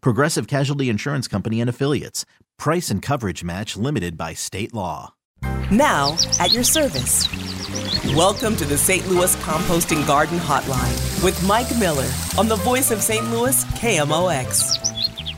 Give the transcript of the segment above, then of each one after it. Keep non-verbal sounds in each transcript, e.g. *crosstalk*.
Progressive Casualty Insurance Company and Affiliates. Price and coverage match limited by state law. Now, at your service. Welcome to the St. Louis Composting Garden Hotline with Mike Miller on the voice of St. Louis KMOX.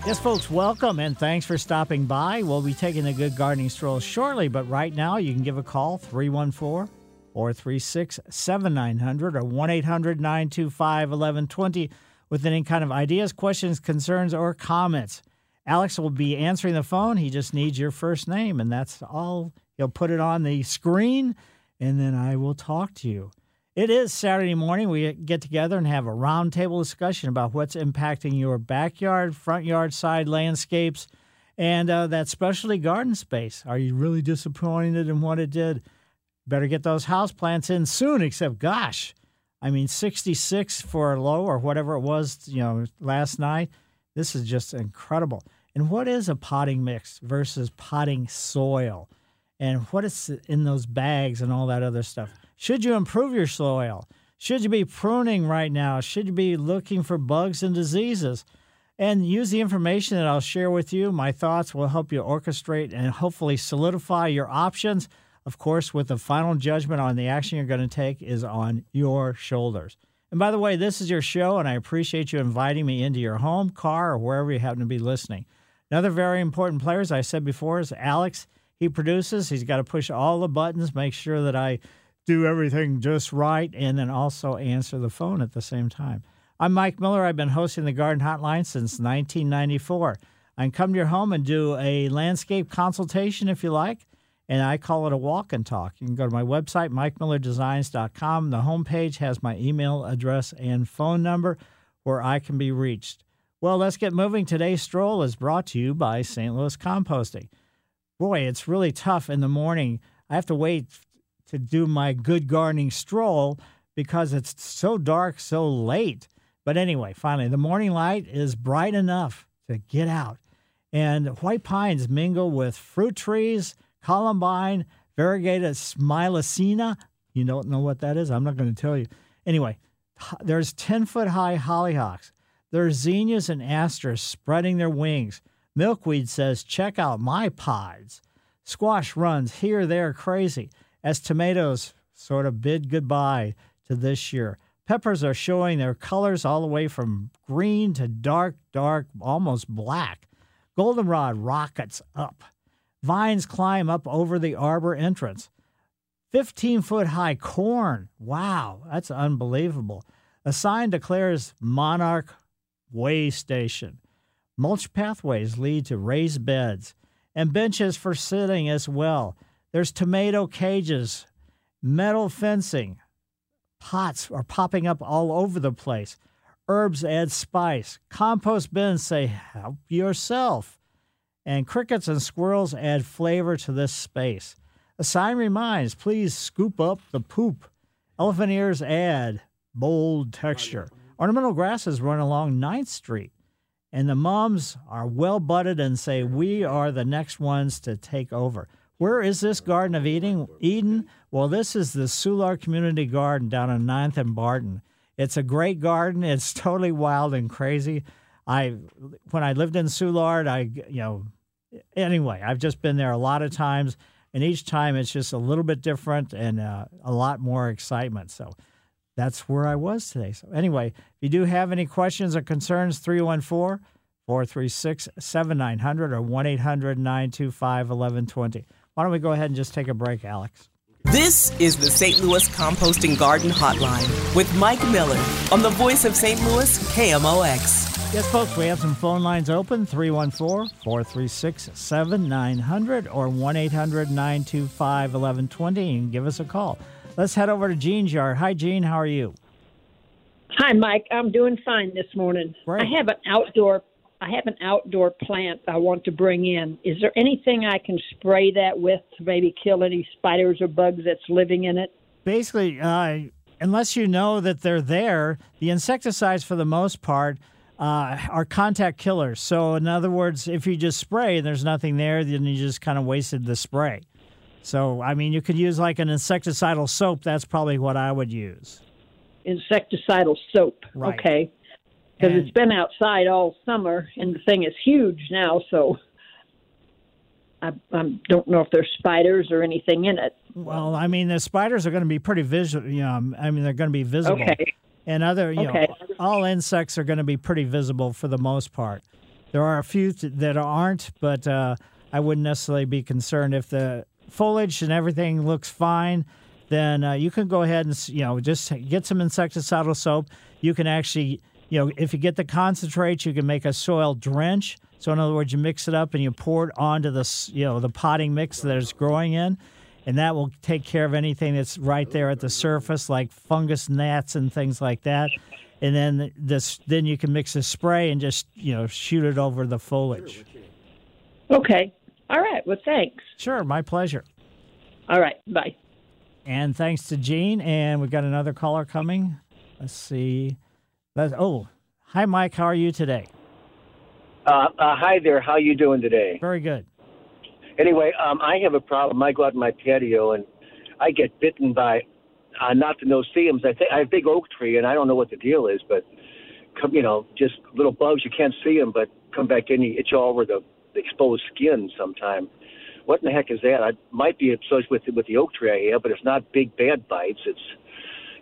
Yes, folks, welcome and thanks for stopping by. We'll be taking a good gardening stroll shortly, but right now you can give a call 314 436 7900 or 1 800 925 1120 with any kind of ideas, questions, concerns, or comments. Alex will be answering the phone. He just needs your first name, and that's all. He'll put it on the screen, and then I will talk to you. It is Saturday morning. We get together and have a roundtable discussion about what's impacting your backyard, front yard, side landscapes, and uh, that specialty garden space. Are you really disappointed in what it did? Better get those house plants in soon, except, gosh, I mean, 66 for a low or whatever it was, you know, last night. This is just incredible. And what is a potting mix versus potting soil? And what is in those bags and all that other stuff? Should you improve your soil? Should you be pruning right now? Should you be looking for bugs and diseases? And use the information that I'll share with you. My thoughts will help you orchestrate and hopefully solidify your options. Of course, with the final judgment on the action you're going to take is on your shoulders. And by the way, this is your show, and I appreciate you inviting me into your home, car, or wherever you happen to be listening. Another very important player, as I said before, is Alex. He produces. He's got to push all the buttons, make sure that I do everything just right, and then also answer the phone at the same time. I'm Mike Miller. I've been hosting the Garden Hotline since 1994. I can come to your home and do a landscape consultation if you like, and I call it a walk and talk. You can go to my website, mikemillerdesigns.com. The homepage has my email address and phone number where I can be reached. Well, let's get moving. Today's stroll is brought to you by St. Louis Composting. Boy, it's really tough in the morning. I have to wait to do my good gardening stroll because it's so dark so late. But anyway, finally, the morning light is bright enough to get out. And white pines mingle with fruit trees, columbine, variegated smilacina. You don't know what that is? I'm not going to tell you. Anyway, there's 10 foot high hollyhocks. There's zinnias and asters spreading their wings. Milkweed says, check out my pods. Squash runs here, there, crazy as tomatoes sort of bid goodbye to this year. Peppers are showing their colors all the way from green to dark, dark, almost black. Goldenrod rockets up. Vines climb up over the arbor entrance. 15 foot high corn. Wow, that's unbelievable. A sign declares Monarch Way Station. Mulch pathways lead to raised beds and benches for sitting as well. There's tomato cages, metal fencing. Pots are popping up all over the place. Herbs add spice. Compost bins say, help yourself. And crickets and squirrels add flavor to this space. A sign reminds, please scoop up the poop. Elephant ears add bold texture. Ornamental grasses run along 9th Street. And the mums are well budded and say, we are the next ones to take over. Where is this Garden of Eden? Eden? Well, this is the Soulard Community Garden down on 9th and Barton. It's a great garden. It's *laughs* totally wild and crazy. I when I lived in Soulard, I you know anyway, I've just been there a lot of times, and each time it's just a little bit different and uh, a lot more excitement. So that's where I was today. So anyway, if you do have any questions or concerns, 314 436 7900 or 1 800 925 1120. Why don't we go ahead and just take a break, Alex? This is the St. Louis Composting Garden Hotline with Mike Miller on the voice of St. Louis, KMOX. Yes, folks, we have some phone lines open 314 436 7900 or 1 800 925 1120 and give us a call. Let's head over to Jean's yard. Hi, Jean. How are you? Hi, Mike. I'm doing fine this morning. Great. I have an outdoor. I have an outdoor plant I want to bring in. Is there anything I can spray that with to maybe kill any spiders or bugs that's living in it? Basically, uh, unless you know that they're there, the insecticides, for the most part, uh, are contact killers. So, in other words, if you just spray and there's nothing there, then you just kind of wasted the spray. So, I mean, you could use like an insecticidal soap. That's probably what I would use. Insecticidal soap. Right. Okay. Because it's been outside all summer and the thing is huge now, so I, I don't know if there's spiders or anything in it. Well, I mean, the spiders are going to be pretty visual. You know, I mean, they're going to be visible. Okay. And other, you Okay. know, all insects are going to be pretty visible for the most part. There are a few th- that aren't, but uh, I wouldn't necessarily be concerned if the foliage and everything looks fine. Then uh, you can go ahead and you know just get some insecticidal soap. You can actually, you know, if you get the concentrate, you can make a soil drench. So in other words, you mix it up and you pour it onto the you know the potting mix that it's growing in, and that will take care of anything that's right there at the surface, like fungus gnats and things like that. And then this, then you can mix a spray and just you know shoot it over the foliage. Okay. All right. Well, thanks. Sure, my pleasure. All right. Bye. And thanks to Jean. And we've got another caller coming. Let's see. Let's, oh, hi, Mike. How are you today? Uh, uh, hi there. How you doing today? Very good. Anyway, um, I have a problem. I go out in my patio and I get bitten by uh, not the no-see-ums. I think I have a big oak tree, and I don't know what the deal is, but come, you know, just little bugs. You can't see them, but come back in, you itch all over the, the exposed skin. Sometime. What in the heck is that? I might be associated with with the oak tree I have, but it's not big bad bites. It's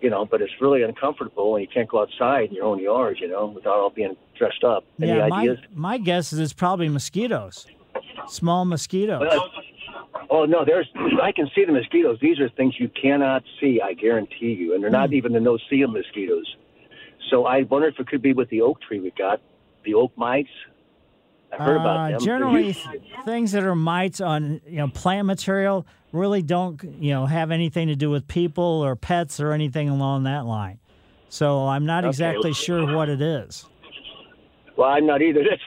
you know, but it's really uncomfortable, and you can't go outside in your own yard, you know, without all being dressed up. Any yeah, my, ideas? my guess is it's probably mosquitoes, small mosquitoes. Well, Oh no, there's *clears throat* I can see the mosquitoes. These are things you cannot see, I guarantee you, and they're not even the no-see-em mosquitoes. So I wonder if it could be with the oak tree we got, the oak mites. I've heard about Uh, them. Generally, th- things that are mites on you know plant material really don't you know have anything to do with people or pets or anything along that line. So I'm not Okay. exactly sure what it is. Well, I'm not either. *laughs* That's.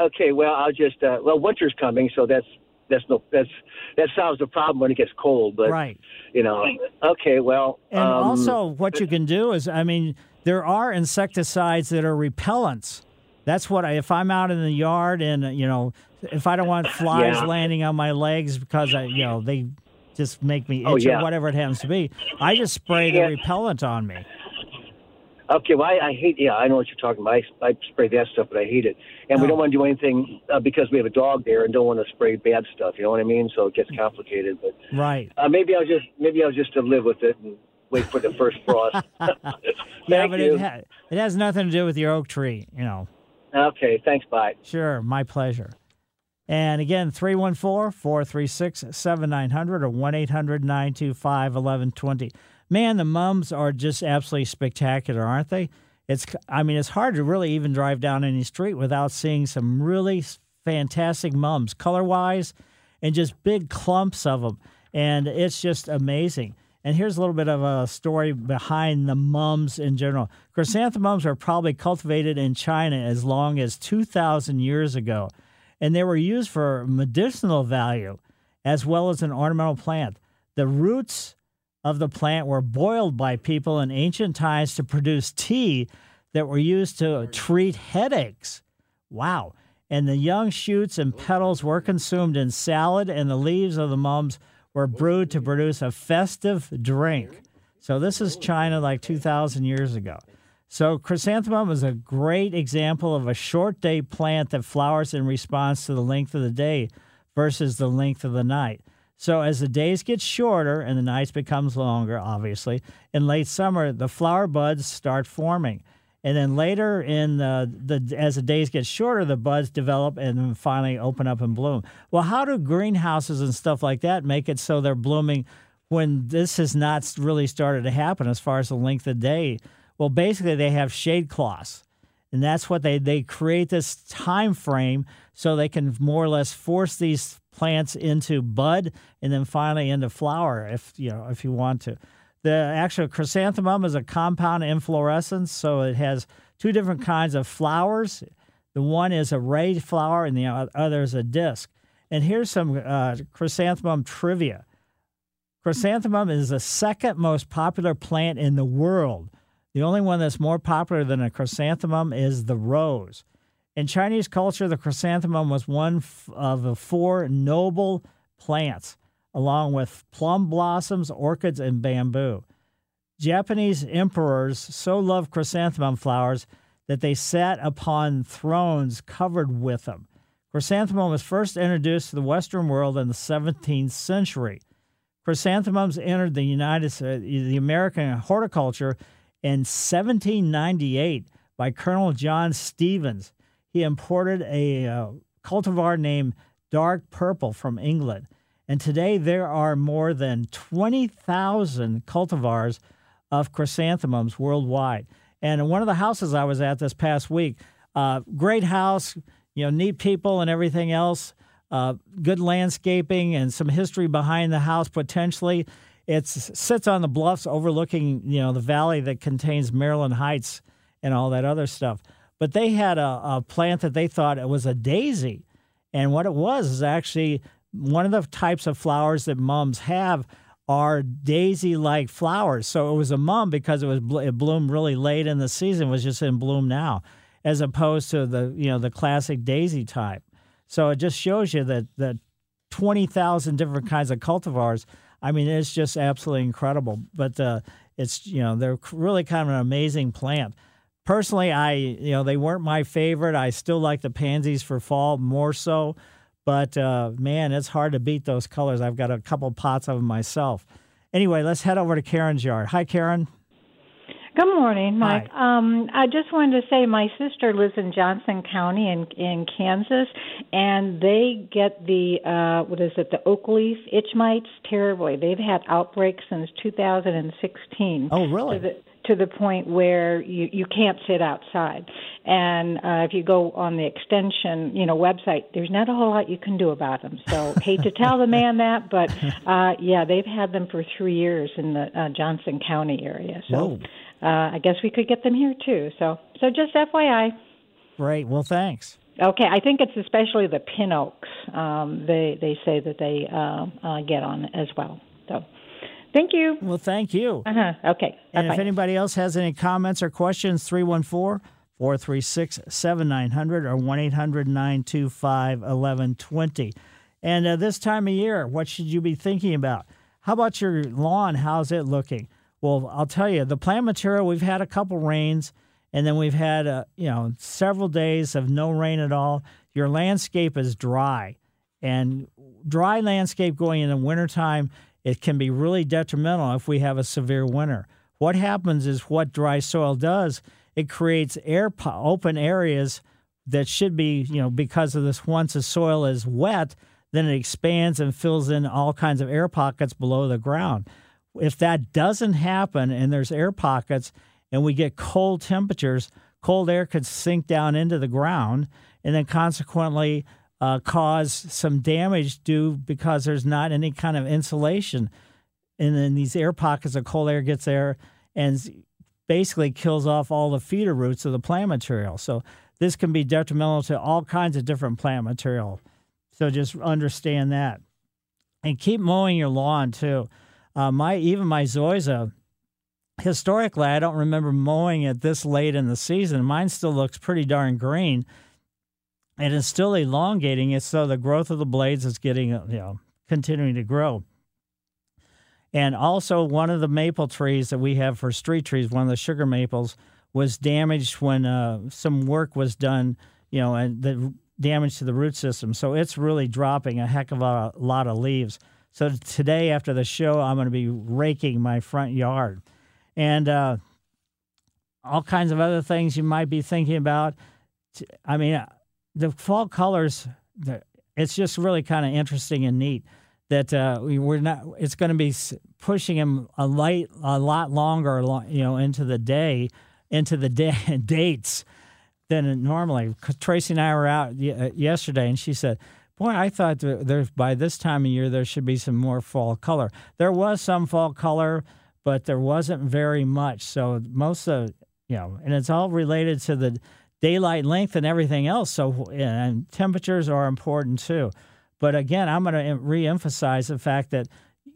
Okay, well, I'll just. Uh, well, winter's coming, so that's that's no that's that solves the problem when it gets cold. But Right. you know, okay, well. And um, also, what you can do is, I mean, there are insecticides that are repellents. That's what I, if I'm out in the yard and, you know, if I don't want flies Yeah. landing on my legs because, I, you know, they just make me itch Oh, or whatever it happens to be, I just spray the repellent on me. Okay, well, I, I hate. Yeah, I know what you're talking about. I, I spray that stuff, but I hate it, and we Oh. don't want to do anything uh, because we have a dog there and don't want to spray bad stuff. You know what I mean? So it gets complicated. But Right. uh, maybe I'll just maybe I'll just to live with it and wait for the first frost. *laughs* yeah, *laughs* but. It, ha- it has nothing to do with your oak tree, you know. okay, thanks. Bye. Sure, my pleasure. And again, 314 436 7900 or 1 800 925 1120. Man, the mums are just absolutely spectacular, aren't they? It's, I mean, it's hard to really even drive down any street without seeing some really fantastic mums, color wise, and just big clumps of them. And it's just amazing. And here's a little bit of a story behind the mums in general. Chrysanthemums are probably cultivated in China as long as 2,000 years ago, and they were used for medicinal value as well as an ornamental plant. The roots of the plant were boiled by people in ancient times to produce tea that were used to treat headaches. Wow. And the young shoots and petals were consumed in salad, and the leaves of the mums were brewed to produce a festive drink. So, this is oh. China like 2,000 years ago. So, chrysanthemum is a great example of a short day plant that flowers in response to the length of the day versus the length of the night. So, as the days get shorter and the nights becomes longer, obviously, in late summer, the flower buds start forming. And then later in the, the as the days get shorter, the buds develop and then finally open up and bloom. Well, how do greenhouses and stuff like that make it so they're blooming when this has not really started to happen as far as the length of day? Well, basically they have shade cloths. And that's what they, they create this time frame so they can more or less force these plants into bud and then finally into flower if you know if you want to. The actual chrysanthemum is a compound inflorescence, so it has two different kinds of flowers. The one is a ray flower, and the other is a disc. And here's some uh, chrysanthemum trivia. Chrysanthemum is the second most popular plant in the world. The only one that's more popular than a chrysanthemum is the rose. In Chinese culture, the chrysanthemum was one of the four noble plants along with plum blossoms, orchids, and bamboo. Japanese emperors so loved chrysanthemum flowers that they sat upon thrones covered with them. Chrysanthemum was first introduced to the Western world in the 17th century. Chrysanthemums entered the United uh, the American horticulture in 1798 by Colonel John Stevens. He imported a uh, cultivar named Dark Purple from England. And today there are more than 20,000 cultivars of chrysanthemums worldwide. And one of the houses I was at this past week, uh, great house, you know, neat people and everything else, uh, good landscaping and some history behind the house potentially. It sits on the bluffs overlooking, you know, the valley that contains Maryland Heights and all that other stuff. But they had a, a plant that they thought it was a daisy. And what it was is actually one of the types of flowers that mums have are daisy-like flowers. So it was a mum because it was it bloomed really late in the season, was just in bloom now, as opposed to the you know the classic daisy type. So it just shows you that that twenty thousand different kinds of cultivars. I mean, it's just absolutely incredible. But uh, it's you know they're really kind of an amazing plant. Personally, I you know they weren't my favorite. I still like the pansies for fall more so. But uh, man, it's hard to beat those colors. I've got a couple pots of them myself. Anyway, let's head over to Karen's yard. Hi, Karen. Good morning, Mike. Um, I just wanted to say my sister lives in Johnson County in in Kansas, and they get the uh, what is it, the oak leaf itch mites terribly. They've had outbreaks since 2016. Oh, really? To the, to the point where you you can't sit outside. And uh, if you go on the extension, you know, website, there's not a whole lot you can do about them. So hate to tell the man that, but *laughs* uh, yeah, they've had them for three years in the uh, Johnson County area. So uh, I guess we could get them here too. So so just FYI. Right. Well, thanks. Okay, I think it's especially the pin oaks. Um, they they say that they uh, uh, get on as well. So. Thank you. Well, thank you. Uh-huh. Okay. And Bye-bye. if anybody else has any comments or questions, 314 436 7900 or 1 800 925 1120. And uh, this time of year, what should you be thinking about? How about your lawn? How's it looking? Well, I'll tell you, the plant material, we've had a couple rains and then we've had, uh, you know, several days of no rain at all. Your landscape is dry. And dry landscape going into wintertime, it can be really detrimental if we have a severe winter. What happens is what dry soil does, it creates air open areas that should be, you know, because of this once the soil is wet, then it expands and fills in all kinds of air pockets below the ground. If that doesn't happen and there's air pockets and we get cold temperatures, cold air could sink down into the ground and then consequently uh, cause some damage due because there's not any kind of insulation. And then these air pockets of cold air gets there and basically kills off all the feeder roots of the plant material. So this can be detrimental to all kinds of different plant material. So just understand that. And keep mowing your lawn too. Uh, my even my zoysia, historically, I don't remember mowing it this late in the season. Mine still looks pretty darn green. And it's still elongating. It so the growth of the blades is getting you know continuing to grow. And also one of the maple trees that we have for street trees one of the sugar maples was damaged when uh, some work was done you know and the damage to the root system. So it's really dropping a heck of a lot of leaves so today after the show i'm going to be raking my front yard and uh, all kinds of other things you might be thinking about. I mean, uh, the fall colors, it's just really kind of interesting and neat that uh, we, we're not. It's going to be pushing him a light, a lot longer, you know, into the day, into the day, *laughs* dates than normally. Tracy and I were out uh, yesterday, and she said, "Boy, I thought there's by this time of year there should be some more fall color. There was some fall color, but there wasn't very much. So most of you know, and it's all related to the daylight length and everything else. So and temperatures are important too." But again, I'm going to re-emphasize the fact that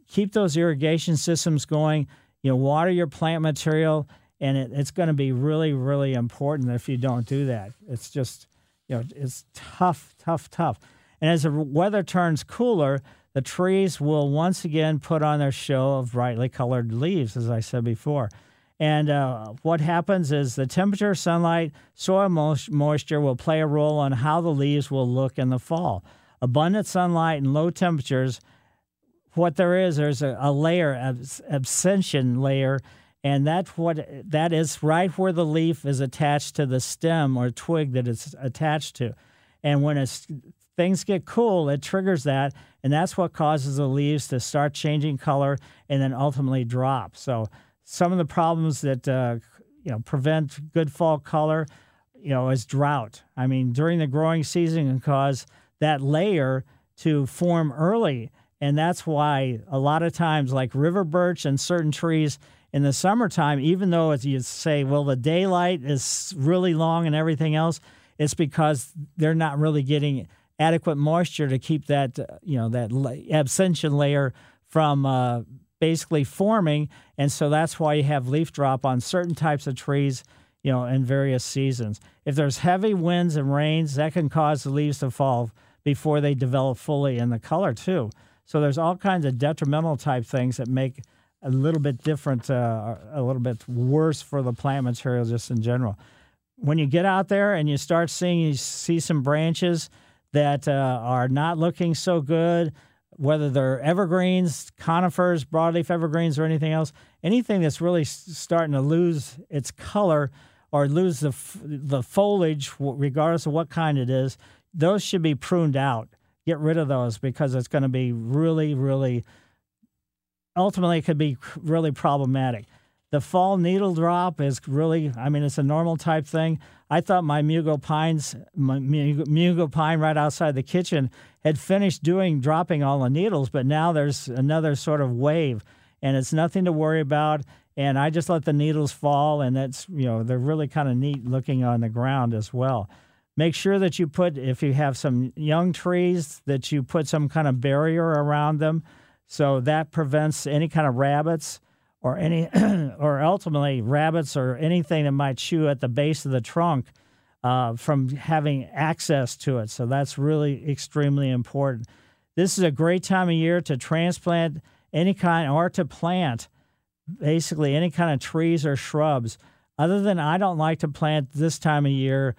keep those irrigation systems going. You know, water your plant material, and it, it's going to be really, really important if you don't do that. It's just, you know, it's tough, tough, tough. And as the weather turns cooler, the trees will once again put on their show of brightly colored leaves, as I said before. And uh, what happens is the temperature, sunlight, soil moisture will play a role on how the leaves will look in the fall abundant sunlight and low temperatures, what there is, there's a, a layer, abscension layer, and that's what that is right where the leaf is attached to the stem or twig that it's attached to. And when it's, things get cool, it triggers that, and that's what causes the leaves to start changing color and then ultimately drop. So some of the problems that uh, you know prevent good fall color, you know, is drought. I mean, during the growing season can cause that layer to form early. And that's why a lot of times, like river birch and certain trees in the summertime, even though as you say, well, the daylight is really long and everything else, it's because they're not really getting adequate moisture to keep that, you know, that abscension layer from uh, basically forming. And so that's why you have leaf drop on certain types of trees, you know, in various seasons. If there's heavy winds and rains, that can cause the leaves to fall before they develop fully in the color too. So there's all kinds of detrimental type things that make a little bit different, uh, a little bit worse for the plant material just in general. When you get out there and you start seeing, you see some branches that uh, are not looking so good, whether they're evergreens, conifers, broadleaf evergreens, or anything else, anything that's really starting to lose its color or lose the the foliage, regardless of what kind it is, those should be pruned out. Get rid of those because it's going to be really, really, ultimately, it could be really problematic. The fall needle drop is really, I mean, it's a normal type thing. I thought my Mugo pines, my Mugo pine right outside the kitchen had finished doing dropping all the needles, but now there's another sort of wave, and it's nothing to worry about. And I just let the needles fall, and that's, you know, they're really kind of neat looking on the ground as well. Make sure that you put, if you have some young trees, that you put some kind of barrier around them, so that prevents any kind of rabbits or any, *clears throat* or ultimately rabbits or anything that might chew at the base of the trunk uh, from having access to it. So that's really extremely important. This is a great time of year to transplant any kind or to plant basically any kind of trees or shrubs. Other than I don't like to plant this time of year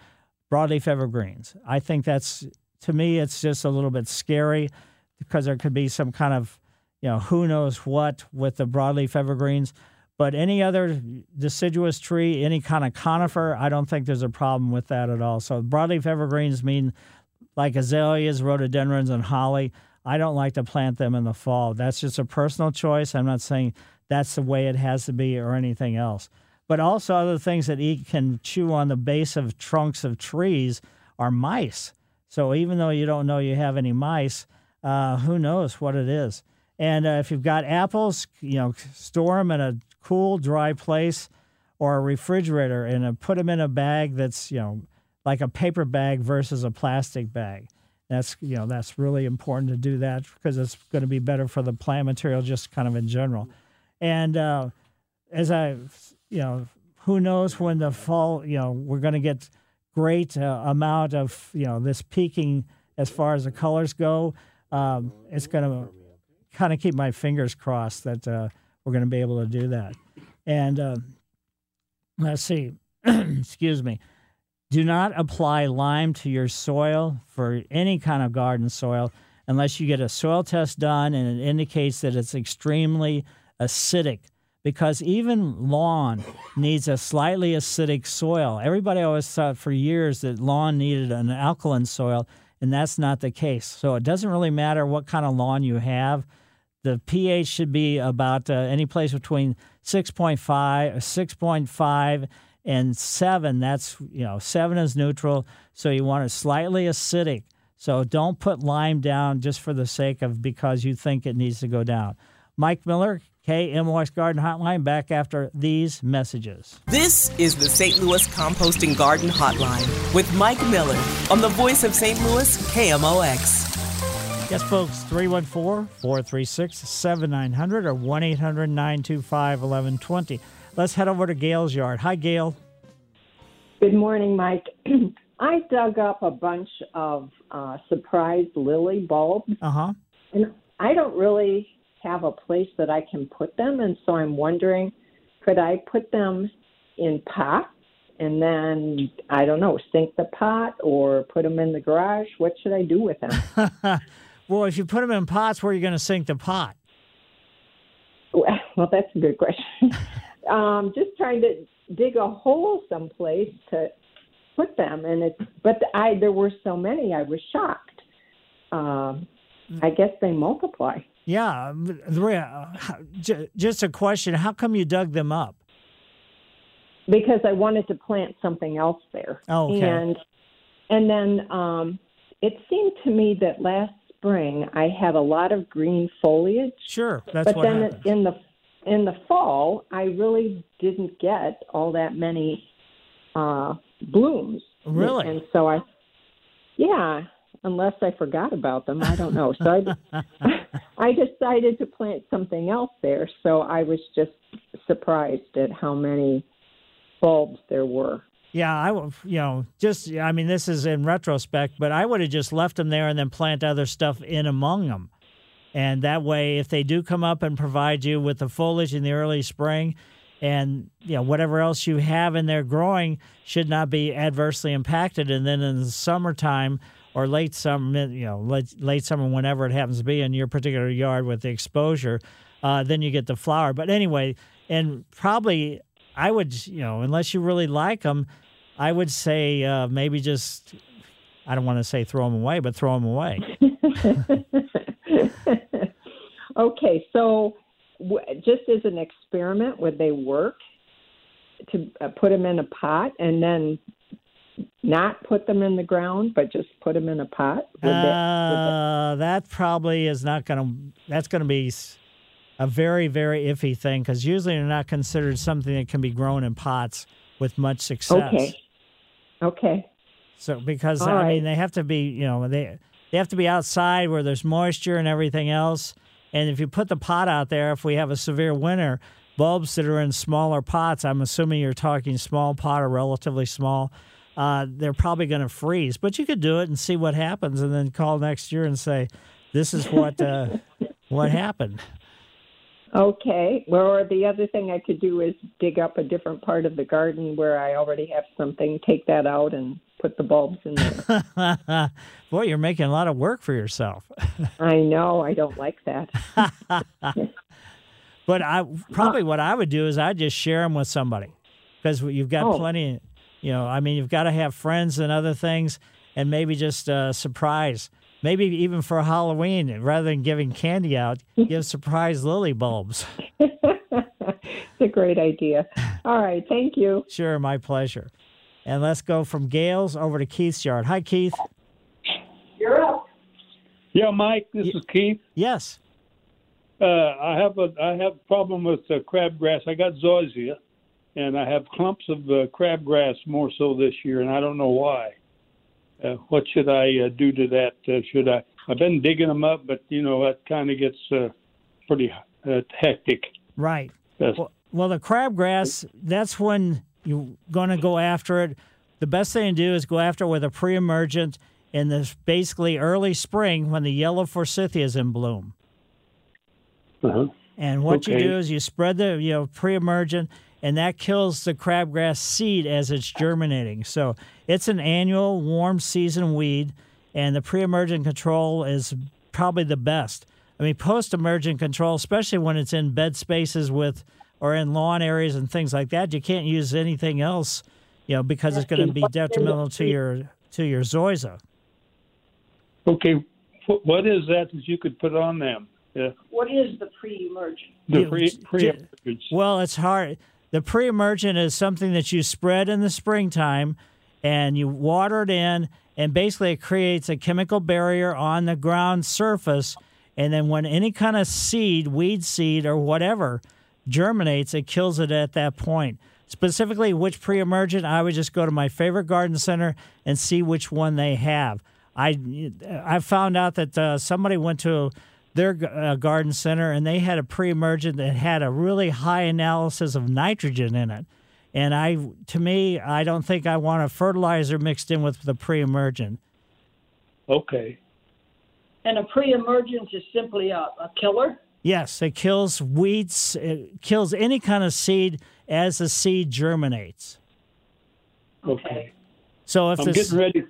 broadleaf evergreens. I think that's to me it's just a little bit scary because there could be some kind of you know who knows what with the broadleaf evergreens. But any other deciduous tree, any kind of conifer, I don't think there's a problem with that at all. So broadleaf evergreens mean like azaleas, rhododendrons, and holly. I don't like to plant them in the fall. That's just a personal choice. I'm not saying that's the way it has to be or anything else but also other things that eat can chew on the base of trunks of trees are mice. So even though you don't know you have any mice, uh, who knows what it is? And uh, if you've got apples, you know, store them in a cool, dry place or a refrigerator and uh, put them in a bag that's, you know, like a paper bag versus a plastic bag. That's, you know, that's really important to do that because it's going to be better for the plant material just kind of in general. And uh, as I you know, who knows when the fall, you know, we're going to get great uh, amount of, you know, this peaking as far as the colors go. Um, it's going to kind of keep my fingers crossed that uh, we're going to be able to do that. And uh, let's see, *clears throat* excuse me. Do not apply lime to your soil for any kind of garden soil unless you get a soil test done and it indicates that it's extremely acidic because even lawn needs a slightly acidic soil. Everybody always thought for years that lawn needed an alkaline soil, and that's not the case. So it doesn't really matter what kind of lawn you have. The pH should be about uh, any place between 6.5, 6.5 and 7. That's, you know, 7 is neutral, so you want it slightly acidic. So don't put lime down just for the sake of because you think it needs to go down. Mike Miller, KMOX Garden Hotline, back after these messages. This is the St. Louis Composting Garden Hotline with Mike Miller on the voice of St. Louis, KMOX. Yes, folks, 314 436 7900 or 1 800 925 1120. Let's head over to Gail's yard. Hi, Gail. Good morning, Mike. *clears throat* I dug up a bunch of uh, surprise lily bulbs, Uh huh. and I don't really have a place that I can put them, and so I'm wondering, could I put them in pots and then I don't know, sink the pot or put them in the garage? What should I do with them? *laughs* well, if you put them in pots, where are you going to sink the pot? well, that's a good question. *laughs* um, just trying to dig a hole someplace to put them, and it. But I there were so many, I was shocked. Um, I guess they multiply. Yeah, just a question. How come you dug them up? because I wanted to plant something else there. Oh, okay. And and then um, it seemed to me that last spring I had a lot of green foliage, Sure, that's but what then happens. in the in the fall I really didn't get all that many uh, blooms. Really? And so I, yeah, unless I forgot about them, I don't know. So I, *laughs* I decided to plant something else there. So I was just surprised at how many bulbs there were. Yeah, I you know just I mean this is in retrospect, but I would have just left them there and then plant other stuff in among them, and that way if they do come up and provide you with the foliage in the early spring, and you know whatever else you have in there growing should not be adversely impacted, and then in the summertime or late summer, you know late late summer whenever it happens to be in your particular yard with the exposure, uh, then you get the flower. But anyway, and probably I would, you know, unless you really like them, I would say uh, maybe just, I don't want to say throw them away, but throw them away. *laughs* okay, so w- just as an experiment, would they work to uh, put them in a pot and then not put them in the ground, but just put them in a pot? Would that- would that- Uh, that probably is not going to, that's going to be a very, very iffy thing because usually they're not considered something that can be grown in pots with much success. okay. Okay. So because All I right. mean they have to be you know they they have to be outside where there's moisture and everything else. And if you put the pot out there, if we have a severe winter, bulbs that are in smaller pots, I'm assuming you're talking small pot or relatively small, uh, they're probably going to freeze. But you could do it and see what happens, and then call next year and say, "This is what uh, *laughs* what happened." Okay. Well, or the other thing I could do is dig up a different part of the garden where I already have something, take that out and put the bulbs in there. *laughs* Boy, you're making a lot of work for yourself. *laughs* I know. I don't like that. *laughs* But I probably what I would do is I'd just share them with somebody because you've got Oh. plenty. You know, I mean, you've got to have friends and other things, and maybe just a surprise. Maybe even for Halloween, rather than giving candy out, give *laughs* surprise lily bulbs. it's a great idea. All right. Thank you. Sure, my pleasure. And let's go from Gail's over to Keith's yard. Hi, Keith. You're up. Yeah, Mike, this is Keith. Yes. Uh, I have a I have a problem with uh, crabgrass. I got zoysia, and I have clumps of uh, crabgrass more so this year, and I don't know why. Uh, what should I uh, do to that? Uh, should I? I've been digging them up, but you know that kind of gets uh, pretty uh, hectic. Right. Yes. Well, well, the crabgrass, that's when you're going to go after it. The best thing to do is go after it with a pre emergent in this basically early spring when the yellow forsythia is in bloom. Uh-huh. And what you do is you spread the you know pre-emergent, and that kills the crabgrass seed as it's germinating. So it's an annual warm season weed, and the pre-emergent control is probably the best. I mean, post-emergent control, especially when it's in bed spaces with or in lawn areas and things like that. You can't use anything else, you know, because it's going to be detrimental to your to your zoysia. Okay, what is that that you could put on them? Yeah, What is the pre-emergent? the You- pre j- pre Well, it's hard. The pre-emergent is something that you spread in the springtime, and you water it in, and basically it creates a chemical barrier on the ground surface. And then when any kind of seed, weed seed or whatever, germinates, it kills it at that point. Specifically, which pre-emergent, I would just go to my favorite garden center and see which one they have. I I found out that uh, somebody went to their uh, garden center and they had a pre-emergent that had a really high analysis of nitrogen in it. And I, to me, I don't think I want a fertilizer mixed in with the pre-emergent. Okay, And a pre-emergent is simply a, a killer. Yes, it kills weeds. It kills any kind of seed as the seed germinates. okay. So if I'm this, getting ready.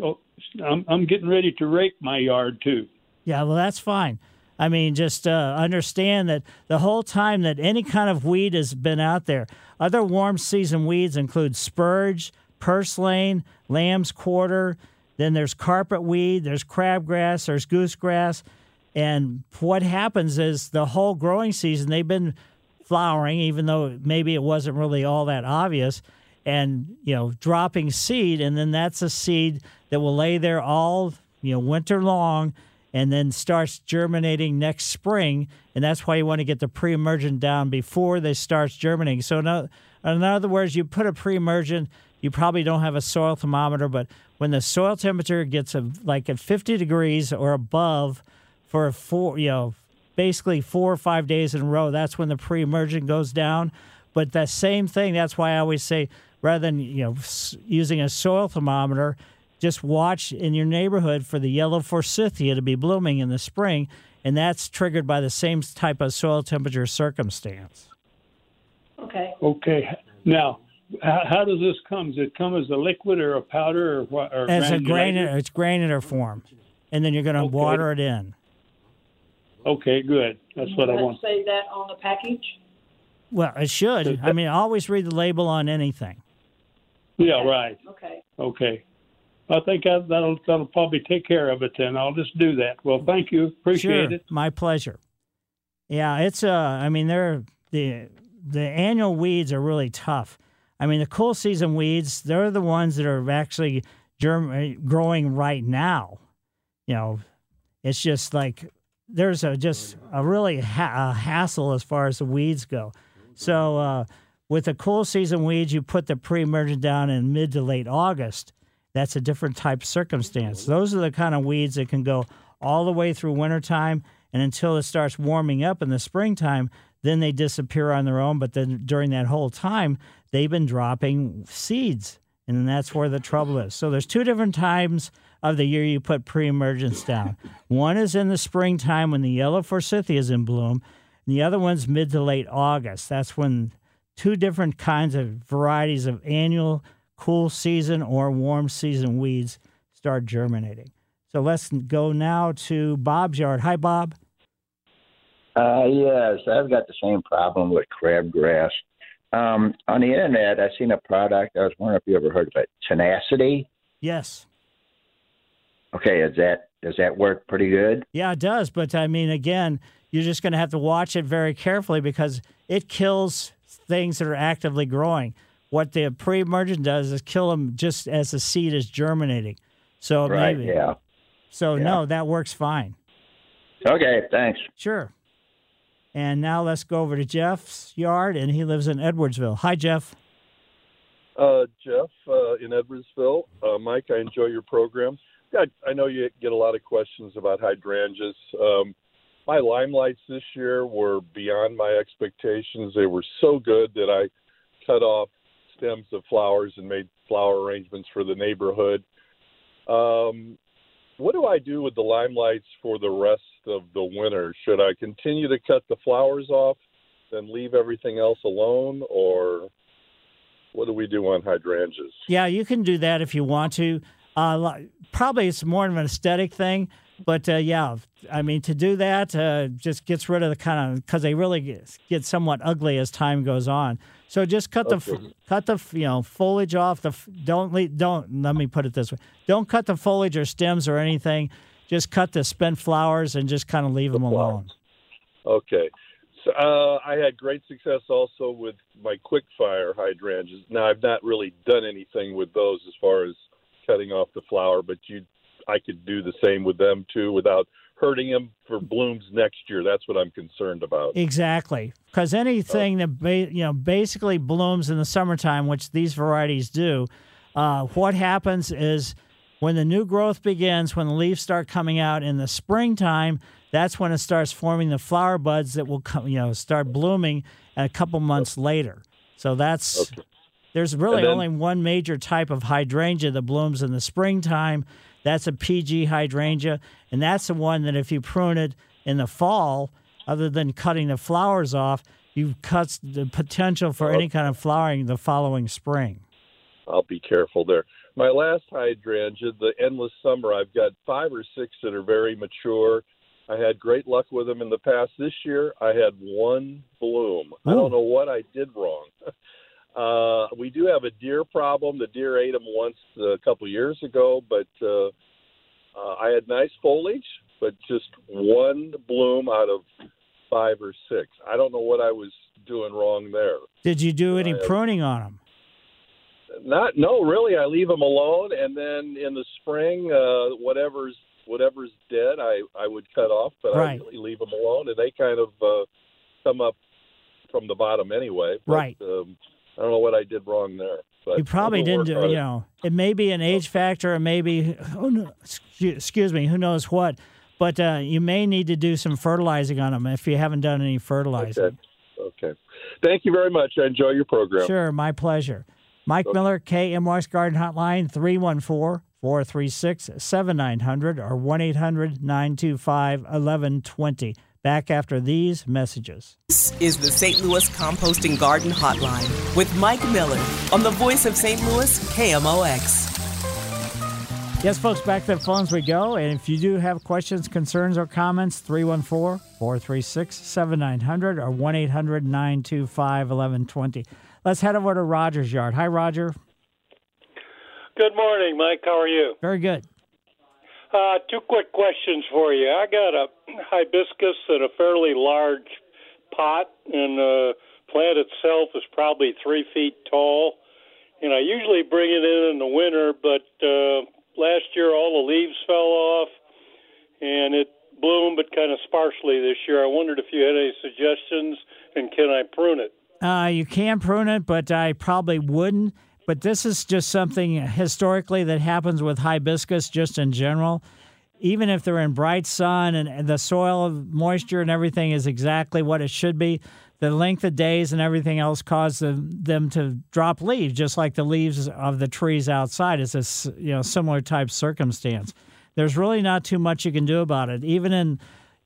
Oh, I'm I'm getting ready to rake my yard too. Yeah, well, that's fine. I mean, just uh, understand that the whole time that any kind of weed has been out there, other warm season weeds include spurge, purslane, lamb's quarter. Then there's carpet weed, there's crabgrass, there's goosegrass. And what happens is the whole growing season, they've been flowering, even though maybe it wasn't really all that obvious, and you know, dropping seed, and then that's a seed that will lay there all you know winter long, and then starts germinating next spring, and that's why you want to get the pre-emergent down before they starts germinating. So, no, in other words, you put a pre-emergent, you probably don't have a soil thermometer, but when the soil temperature gets a, like at 50 degrees or above for four, you know, basically four or five days in a row, that's when the pre-emergent goes down. But that same thing, that's why I always say, rather than you know using a soil thermometer, just watch in your neighborhood for the yellow forsythia to be blooming in the spring, and that's triggered by the same type of soil temperature circumstance. Okay. Okay. Now, how, how does this come? Does it come as a liquid or a powder or what? Or As a granulated? granular, it's granular form, and then you're going to Okay. water it in. Okay, good. That's what I Does it want. say that on the package? Well, it should. I mean, always read the label on anything. Yeah, right. Okay. Okay. I think I, that'll that'll probably take care of it. Then I'll just do that. Well, thank you. Appreciate sure, it. my pleasure. Yeah, it's uh, I mean, they're the the annual weeds are really tough. I mean, the cool season weeds, they're the ones that are actually germ- growing right now. You know, it's just like there's a just a really ha- a hassle as far as the weeds go. So uh, with the cool season weeds, you put the pre-emergent down in mid to late August. That's a different type circumstance. Those are the kind of weeds that can go all the way through wintertime and until it starts warming up in the springtime, then they disappear on their own. But then during that whole time, they've been dropping seeds. And that's where the trouble is. So there's two different times of the year you put pre-emergence down. One is in the springtime when the yellow forsythia is in bloom, and the other one's mid to late August. That's when two different kinds of varieties of annual cool season or warm season weeds start germinating. So let's go now to Bob's yard. Hi, Bob. Uh, yes, I've got the same problem with crabgrass. Um, on the internet, I've seen a product. I was wondering if you ever heard of it. Tenacity. Yes. Okay, is that does that work pretty good? Yeah, it does. But I mean, again, you're just going to have to watch it very carefully because it kills things that are actively growing. What the pre-emergent does is kill them just as the seed is germinating. So right. maybe. Yeah. So no, that works fine. Okay. Thanks. Sure. And now let's go over to Jeff's yard, and he lives in Edwardsville. Hi, Jeff. Uh, Jeff uh, in Edwardsville. Uh, Mike, I enjoy your program. I, I know you get a lot of questions about hydrangeas. Um, my limelights this year were beyond my expectations. They were so good that I cut off stems of flowers and made flower arrangements for the neighborhood. Um, what do I do with the limelights for the rest of the winter? Should I continue to cut the flowers off, then leave everything else alone, or what do we do on hydrangeas? Yeah, you can do that if you want to. Uh, probably it's more of an aesthetic thing, But uh, yeah, I mean to do that uh, just gets rid of the kind of because they really get, get somewhat ugly as time goes on. So just cut the cut the you know foliage off. The don't le don't let me put it this way. Don't cut the foliage or stems or anything. Just cut the spent flowers and just kind of leave them alone. Okay. So, uh, I had great success also with my quick fire hydrangeas. Now I've not really done anything with those as far as cutting off the flower, but you, I could do the same with them too without hurting them for blooms next year. That's what I'm concerned about. Exactly, because anything that ba- you know basically blooms in the summertime, which these varieties do, uh, what happens is when the new growth begins, when the leaves start coming out in the springtime, that's when it starts forming the flower buds that will come, you know, start blooming a couple months later. So that's there's really then- only one major type of hydrangea that blooms in the springtime. That's a PG hydrangea, and that's the one that if you prune it in the fall, other than cutting the flowers off, you cut the potential for any kind of flowering the following spring. I'll be careful there. My last hydrangea, the endless summer, I've got five or six that are very mature. I had great luck with them in the past. This year, I had one bloom. I don't know what I did wrong. *laughs* Uh, we do have a deer problem. The deer ate them once a couple years ago, but uh, uh, I had nice foliage, but just one bloom out of five or six. I don't know what I was doing wrong there. Did you do any I- pruning on them? Not no, really. I leave them alone, and then in the spring, uh, whatever's whatever's dead, I I would cut off, but Right. I really leave them alone, and they kind of uh, come up from the bottom anyway. But, Right. Um, I don't know what I did wrong there. But You probably didn't do, you know, it may be an age factor, or maybe, who excuse excuse me, who knows what. But uh, you may need to do some fertilizing on them if you haven't done any fertilizing. Okay. Okay. Thank you very much. I enjoy your program. Sure, my pleasure. Mike Miller, KMOX Garden Hotline, 314 436 7900 or 1 800 925 1120. Back after these messages. This is the St. Louis Composting Garden Hotline with Mike Miller on the voice of St. Louis, KMOX. Yes, folks, back to the phones we go. And if you do have questions, concerns, or comments, 314 436 7900 or 1 800 925 1120. Let's head over to Roger's yard. Hi, Roger. Good morning, Mike. How are you? Very good. Uh, two quick questions for you. I got a hibiscus in a fairly large pot, and the plant itself is probably three feet tall. And I usually bring it in in the winter, but uh, last year all the leaves fell off, and it bloomed, but kind of sparsely this year. I wondered if you had any suggestions, and can I prune it? Uh, you can prune it, but I probably wouldn't. But this is just something historically that happens with hibiscus just in general. Even if they're in bright sun and the soil moisture and everything is exactly what it should be, the length of days and everything else cause them, them to drop leaves, just like the leaves of the trees outside. It's a you know similar type circumstance. There's really not too much you can do about it. Even in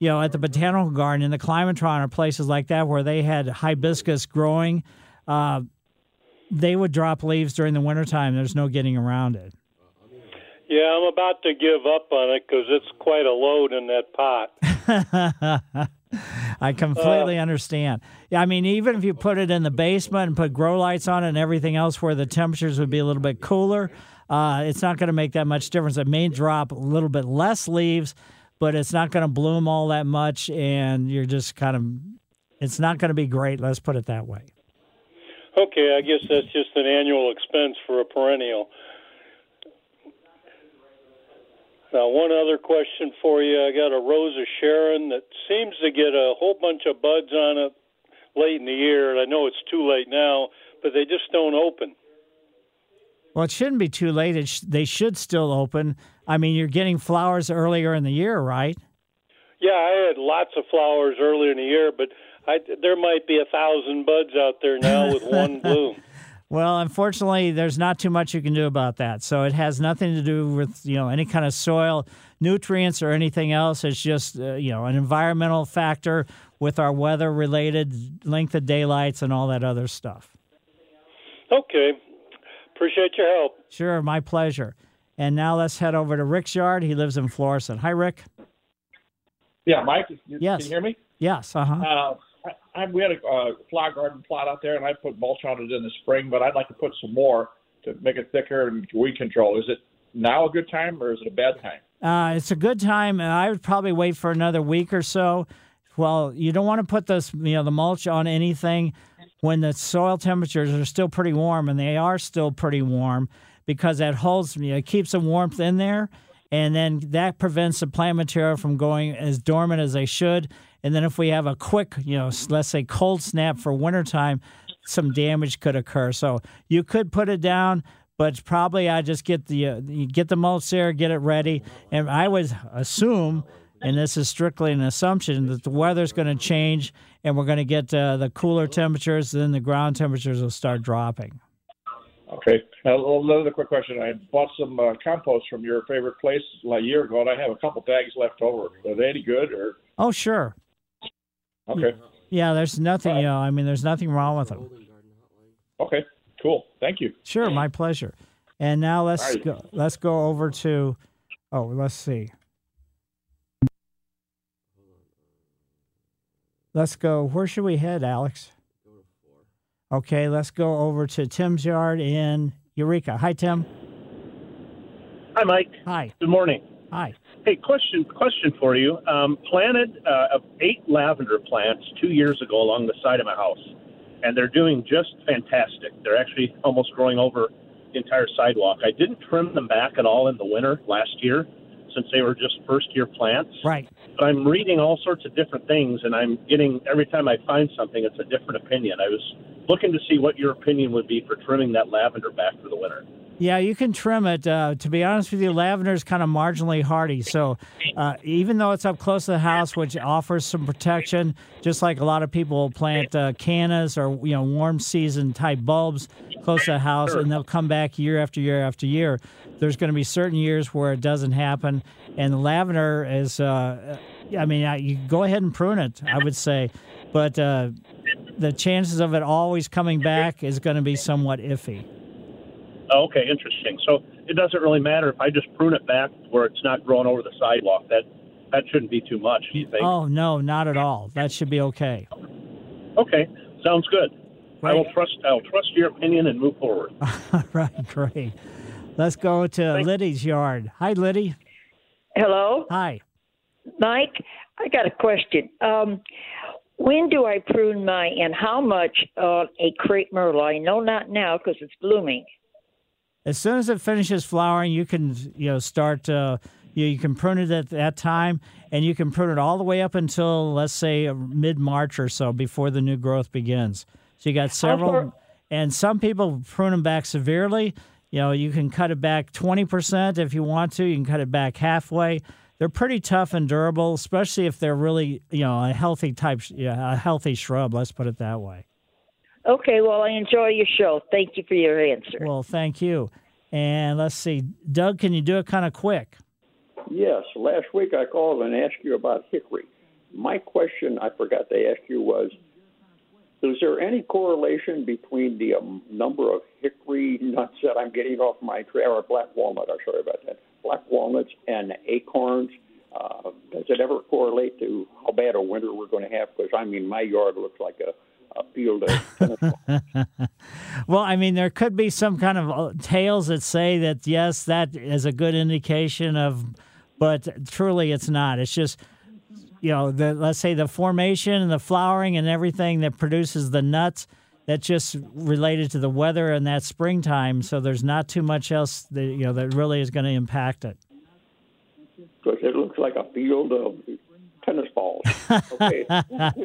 you know, at the botanical garden in the climatron or places like that where they had hibiscus growing, uh, they would drop leaves during the wintertime. There's no getting around it. Yeah, I'm about to give up on it because it's quite a load in that pot. *laughs* I completely understand. Yeah, I mean, even if you put it in the basement and put grow lights on it and everything else where the temperatures would be a little bit cooler, uh, it's not going to make that much difference. It may drop a little bit less leaves, but it's not going to bloom all that much, and you're just kind of, it's not going to be great. Let's put it that way. Okay, I guess that's just an annual expense for a perennial. Now, one other question for you. I got a Rose of Sharon that seems to get a whole bunch of buds on it late in the year, and I know it's too late now, but they just don't open. Well, it shouldn't be too late. It sh- they should still open. I mean, you're getting flowers earlier in the year, right? Yeah, I had lots of flowers earlier in the year, but I, there might be a thousand buds out there now with one *laughs* bloom. Well, unfortunately, there's not too much you can do about that. So it has nothing to do with you know any kind of soil nutrients or anything else. It's just uh, you know an environmental factor with our weather related length of daylights and all that other stuff. Okay, appreciate your help. Sure, my pleasure. And now let's head over to Rick's yard. He lives in Florissant. Hi, Rick. Yeah, Mike, you, Yes. can you hear me? Yes. Uh huh. Uh, I, I, we had a uh, flower garden plot out there, and I put mulch on it in the spring, but I'd like to put some more to make it thicker and weed control. Is it now a good time, or is it a bad time? Uh, it's a good time. and I would probably wait for another week or so. Well, you don't want to put this, you know, the mulch on anything when the soil temperatures are still pretty warm, and they are still pretty warm because that holds, you know, it keeps the warmth in there, and then that prevents the plant material from going as dormant as they should. And then if we have a quick, you know, let's say cold snap for wintertime, some damage could occur. So you could put it down, but probably I just get the uh, get the mulch there, get it ready, and I would assume, and this is strictly an assumption, that the weather's going to change and we're going to get uh, the cooler temperatures. Then the ground temperatures will start dropping. Okay. Now, another quick question. I bought some uh, compost from your favorite place a year ago, and I have a couple bags left over. Are they any good, or Oh, sure. Okay? Yeah, there's nothing. You know, I mean, there's nothing wrong with them. Okay. Cool. Thank you. Sure, my pleasure. And now let's All right. go. Let's go over to. Oh, let's see. Let's go. Where should we head, Alex? Okay, let's go over to Tim's yard in Eureka. Hi, Tim. Hi, Mike. Hi. Good morning. Hi. Hey, question question for you. Um, planted uh, eight lavender plants two years ago along the side of my house, and they're doing just fantastic. They're actually almost growing over the entire sidewalk. I didn't trim them back at all in the winter last year, since they were just first year plants. Right. But I'm reading all sorts of different things, and I'm getting every time I find something, it's a different opinion. I was looking to see what your opinion would be for trimming that lavender back for the winter. Yeah, you can trim it. Uh, to be honest with you, lavender is kind of marginally hardy. So uh, even though it's up close to the house, which offers some protection, just like a lot of people plant uh, cannas or you know warm season type bulbs close to the house, and they'll come back year after year after year. There's going to be certain years where it doesn't happen, and lavender is. Uh, I mean, uh, you go ahead and prune it. I would say, but uh, the chances of it always coming back is going to be somewhat iffy. Oh, okay, interesting. So it doesn't really matter if I just prune it back where it's not growing over the sidewalk. That that shouldn't be too much. Do you think? Oh no, not at all. That should be okay. Okay, sounds good. I will trust. I'll trust your opinion and move forward. *laughs* All right, great. Let's go to Liddy's yard. Hi, Liddy. Hello. Hi. Mike, I got a question. Um, when do I prune my and how much on a crepe myrtle? I know not now because it's blooming. As soon as it finishes flowering, you can you know start. Uh, you, you can prune it at that time, and you can prune it all the way up until let's say mid March or so before the new growth begins. So you got several, and some people prune them back severely. You know, you can cut it back twenty percent if you want to. You can cut it back halfway. They're pretty tough and durable, especially if they're really you know a healthy type, yeah, a healthy shrub. Let's put it that way. Okay, well, I enjoy your show. Thank you for your answer. Well, thank you. And let's see, Doug, can you do it kind of quick? Yes, last week I called and asked you about hickory. My question I forgot to ask you was Is there any correlation between the um, number of hickory nuts that I'm getting off my tree, or black walnut, I'm sorry about that, black walnuts and acorns? Uh, does it ever correlate to how bad a winter we're going to have? Because, I mean, my yard looks like a, a field of *laughs* well, I mean, there could be some kind of uh, tales that say that yes, that is a good indication of, but truly it's not. It's just, you know, the let's say the formation and the flowering and everything that produces the nuts. That's just related to the weather and that springtime. So there's not too much else that you know that really is going to impact it. because it looks like a field of tennis balls. *laughs* Okay. *laughs*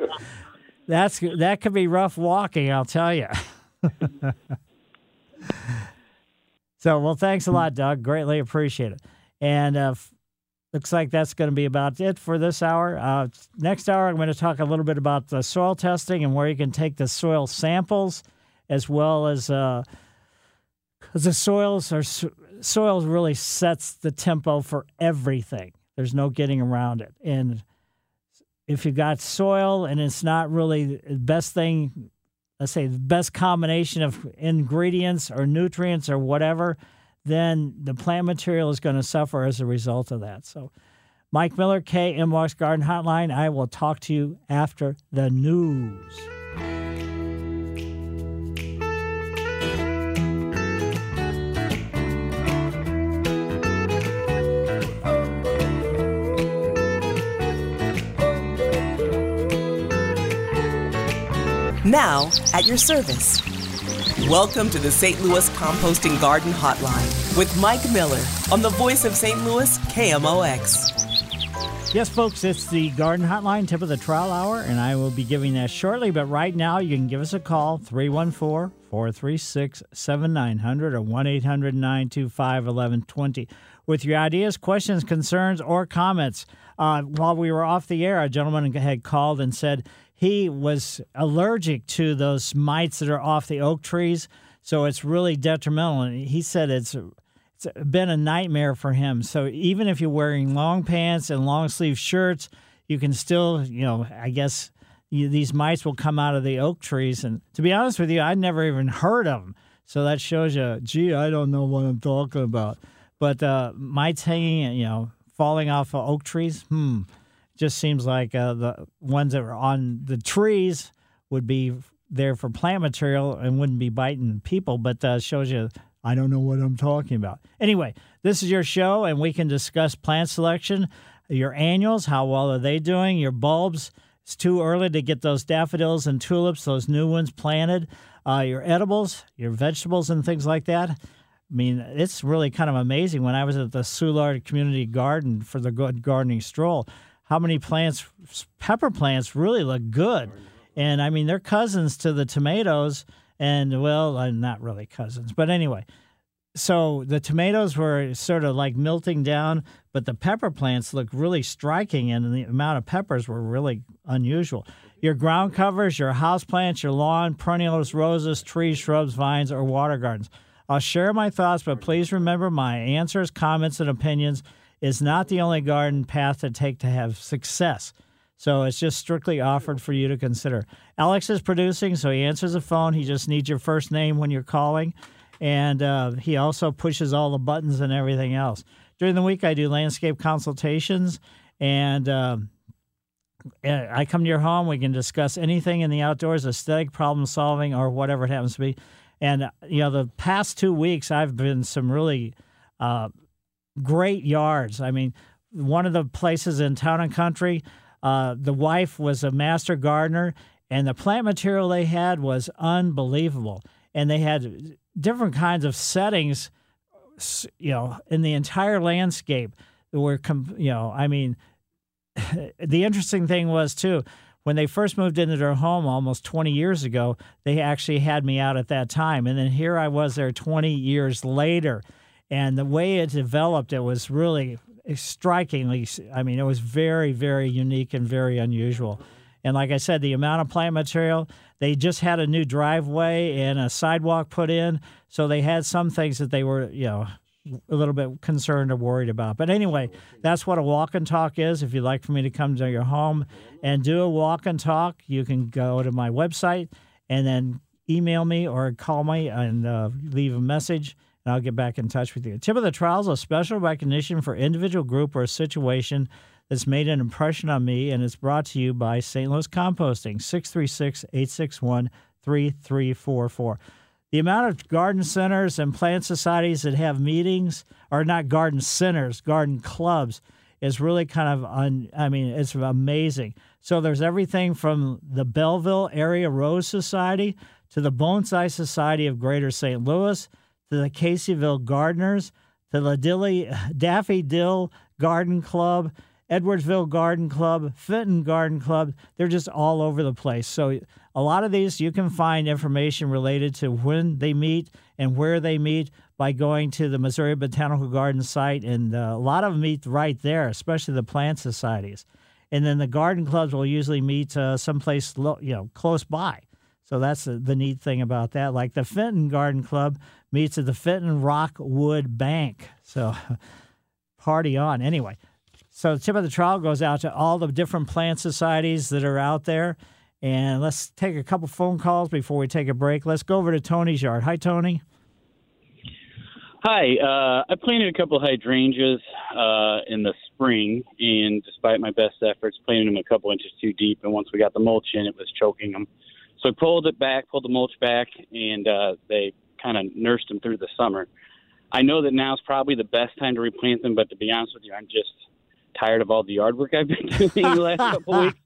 That's that could be rough walking, I'll tell you. *laughs* so, well, thanks a lot, Doug. Greatly appreciate it. And uh, looks like that's going to be about it for this hour. Uh, next hour, I'm going to talk a little bit about the soil testing and where you can take the soil samples, as well as because the soils are soils really sets the tempo for everything. There's no getting around it, and if you got soil and it's not really the best thing, let's say the best combination of ingredients or nutrients or whatever, then the plant material is going to suffer as a result of that. So, Mike Miller, KMOX Garden Hotline. I will talk to you after the news. Now, at your service. Welcome to the St. Louis Composting Garden Hotline with Mike Miller on the voice of St. Louis, KMOX. Yes, folks, it's the Garden Hotline, tip of the trowel hour, and I will be giving that shortly. But right now, you can give us a call, 314 436 7900 or 1 800 925 1120 with your ideas, questions, concerns, or comments. Uh, while we were off the air, a gentleman had called and said he was allergic to those mites that are off the oak trees, so it's really detrimental. And he said it's it's been a nightmare for him. So even if you're wearing long pants and long sleeve shirts, you can still, you know, I guess you, these mites will come out of the oak trees. And to be honest with you, I'd never even heard of them. So that shows you, gee, I don't know what I'm talking about. But uh, mites hanging, you know, falling off of oak trees, hmm, just seems like uh, the ones that are on the trees would be there for plant material and wouldn't be biting people. But uh, shows you I don't know what I'm talking about. Anyway, this is your show, and we can discuss plant selection, your annuals, how well are they doing, your bulbs. It's too early to get those daffodils and tulips, those new ones planted, uh, your edibles, your vegetables, and things like that. I mean, it's really kind of amazing. When I was at the Soulard Community Garden for the Good Gardening Stroll, how many plants, pepper plants, really look good. And I mean, they're cousins to the tomatoes and well, uh, not really cousins, but anyway. So the tomatoes were sort of like melting down, but the pepper plants look really striking, and the amount of peppers were really unusual. Your ground covers, your house plants, your lawn, perennials, roses, trees, shrubs, vines, or water gardens. I'll share my thoughts, but please remember my answers, comments, and opinions is not the only garden path to take to have success. So it's just strictly offered for you to consider. Alex is producing, so he answers the phone. He just needs your first name when you're calling. And uh, he also pushes all the buttons and everything else. During the week, I do landscape consultations, and uh, I come to your home. We can discuss anything in the outdoors, aesthetic, problem solving, or whatever it happens to be. And, you know, the past two weeks, I've been some really uh, great yards. I mean, one of the places in town and country, uh, the wife was a master gardener, and the plant material they had was unbelievable. And they had different kinds of settings, you know, in the entire landscape. Were, you know, I mean, *laughs* the interesting thing was too when they first moved into their home almost 20 years ago, they actually had me out at that time. And then here I was there 20 years later. And the way it developed, it was really strikingly, I mean, it was very, very unique and very unusual. And like I said, the amount of plant material, they just had a new driveway and a sidewalk put in. So they had some things that they were, you know, a little bit concerned or worried about. But anyway, that's what a walk and talk is. If you'd like for me to come to your home and do a walk and talk, you can go to my website and then email me or call me and uh, leave a message and I'll get back in touch with you. Tip of the trowels: a special recognition for individual group or situation that's made an impression on me, and it's brought to you by St. Louis Composting, 636 861 3344. The amount of garden centers and plant societies that have meetings are not garden centers, garden clubs is really kind of un, I mean, it's amazing. So there's everything from the Belleville Area Rose Society to the Bonsai Society of Greater St. Louis to the Caseyville Gardeners, to the Dilly, *sighs* Daffy Dill Garden Club, Edwardsville Garden Club, Fenton Garden Club. They're just all over the place. So, a lot of these you can find information related to when they meet and where they meet by going to the Missouri Botanical Garden site. And uh, a lot of them meet right there, especially the plant societies. And then the garden clubs will usually meet uh, someplace lo- you know close by. So that's the, the neat thing about that. Like the Fenton Garden Club meets at the Fenton Rockwood Bank. So *laughs* party on. Anyway, so the tip of the trowel goes out to all the different plant societies that are out there. And let's take a couple phone calls before we take a break. Let's go over to Tony's yard. Hi, Tony. Hi. Uh, I planted a couple hydrangeas uh, in the spring, and despite my best efforts, planted them a couple inches too deep. And once we got the mulch in, it was choking them. So I pulled it back, pulled the mulch back, and uh, they kind of nursed them through the summer. I know that now is probably the best time to replant them, but to be honest with you, I'm just tired of all the yard work I've been *laughs* doing the last couple of *laughs* weeks.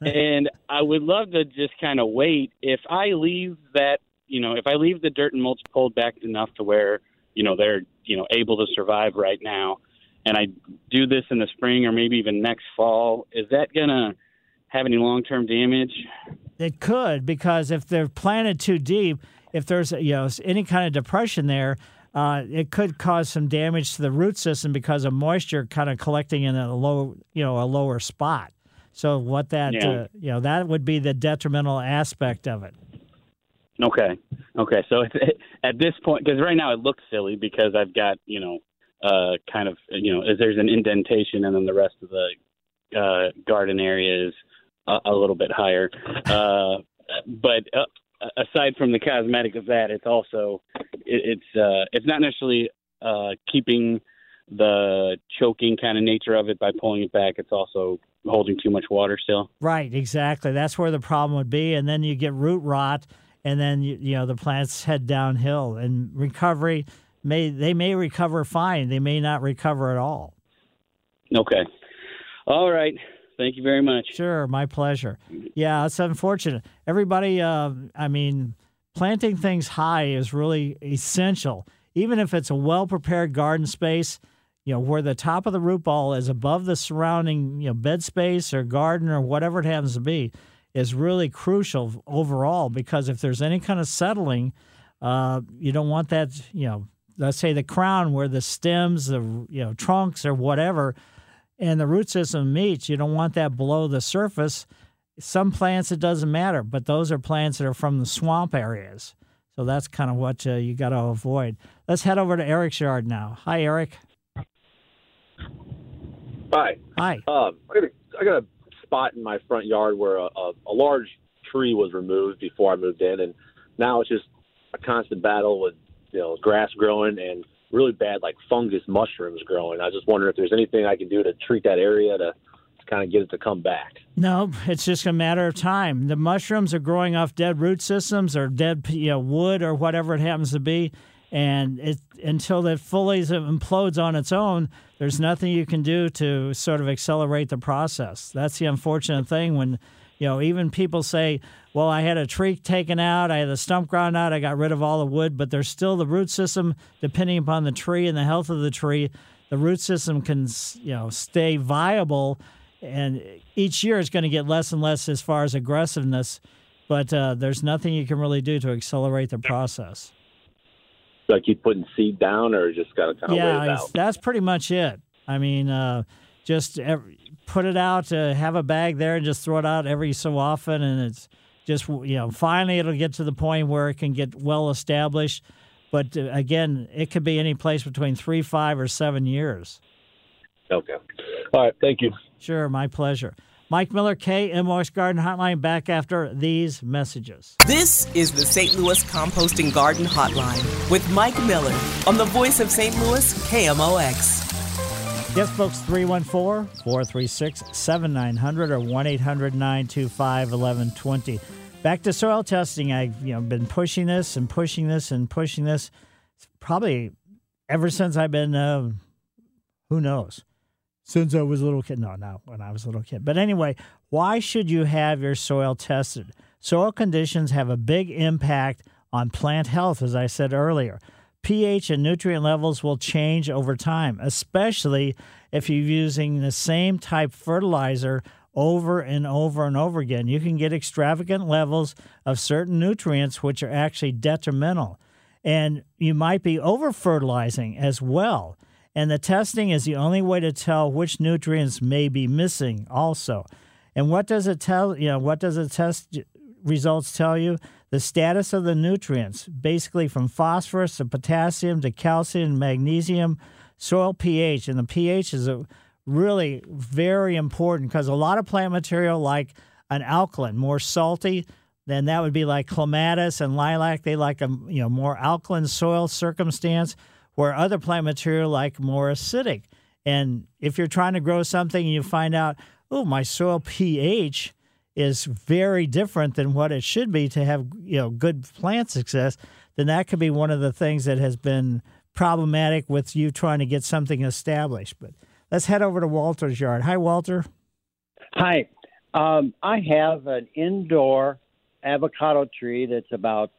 And I would love to just kind of wait. If I leave that, you know, if I leave the dirt and mulch pulled back enough to where, you know, they're, you know, able to survive right now, and I do this in the spring or maybe even next fall, is that going to have any long term damage? It could because if they're planted too deep, if there's you know any kind of depression there, uh, it could cause some damage to the root system because of moisture kind of collecting in a low you know a lower spot. So what that Yeah. uh, you know that would be the detrimental aspect of it. Okay. Okay. So *laughs* at this point, because right now it looks silly because I've got you know, uh, kind of you know, there's an indentation and then the rest of the uh, garden area is a, a little bit higher. Uh, but uh, aside from the cosmetic of that, it's also it, it's uh, it's not necessarily uh, keeping the choking kind of nature of it by pulling it back. It's also holding too much water still. Right, exactly. That's where the problem would be, and then you get root rot, and then you, you know the plants head downhill. And recovery may they may recover fine, they may not recover at all. Okay. All right. Thank you very much. Sure, my pleasure. Yeah, it's unfortunate. Everybody, uh, I mean, planting things high is really essential. Even if it's a well prepared garden space, you know, where the top of the root ball is above the surrounding, you know, bed space or garden or whatever it happens to be, is really crucial overall because if there's any kind of settling, uh, you don't want that, you know, let's say the crown where the stems, the you know, trunks or whatever, and the root system meets, you don't want that below the surface. Some plants it doesn't matter, but those are plants that are from the swamp areas. So that's kind of what uh, you got to avoid. Let's head over to Eric's yard now. Hi, Eric. Hi. Hi. Um, I got a, I got a spot in my front yard where a, a, a large tree was removed before I moved in, and now it's just a constant battle with you know grass growing and really bad like fungus mushrooms growing. I just wondering if there's anything I can do to treat that area to, to kind of get it to come back. No, it's just a matter of time. The mushrooms are growing off dead root systems or dead you know, wood or whatever it happens to be. And it, until it fully implodes on its own, there's nothing you can do to sort of accelerate the process. That's the unfortunate thing when, you know, even people say, well, I had a tree taken out, I had the stump ground out, I got rid of all the wood, but there's still the root system, depending upon the tree and the health of the tree, the root system can, you know, stay viable and each year it's going to get less and less as far as aggressiveness, but uh, there's nothing you can really do to accelerate the process. Do I keep putting seed down, or just got to kind of yeah, wait it out? that's pretty much it. I mean, uh, just ev put it out, uh, have a bag there, and just throw it out every so often, and it's just you know finally it'll get to the point where it can get well established. But uh, again, it could be any place between three, five, or seven years. Okay. All right. Thank you. Sure, my pleasure. Mike Miller, KMOX Garden Hotline, back after these messages. This is the St. Louis Composting Garden Hotline with Mike Miller on the voice of St. Louis, KMOX. Yes, folks, 314 436 7900 or 1 800 925 1120. Back to soil testing. I've you know, been pushing this and pushing this and pushing this it's probably ever since I've been, uh, who knows, since I was a little kid. No, not when I was a little kid. But anyway, why should you have your soil tested? Soil conditions have a big impact on plant health, as I said earlier pH and nutrient levels will change over time, especially if you're using the same type fertilizer over and over and over again. You can get extravagant levels of certain nutrients which are actually detrimental. And you might be over fertilizing as well. And the testing is the only way to tell which nutrients may be missing also. And what does it tell you know what does the test results tell you? The status of the nutrients, basically from phosphorus to potassium to calcium, magnesium, soil pH. And the pH is a really very important because a lot of plant material like an alkaline, more salty, then that would be like clematis and lilac. They like a you know more alkaline soil circumstance, where other plant material like more acidic. And if you're trying to grow something and you find out, oh, my soil pH is very different than what it should be to have you know good plant success, then that could be one of the things that has been problematic with you trying to get something established. But let's head over to Walter's yard. Hi, Walter. Hi. Um, I have an indoor avocado tree that's about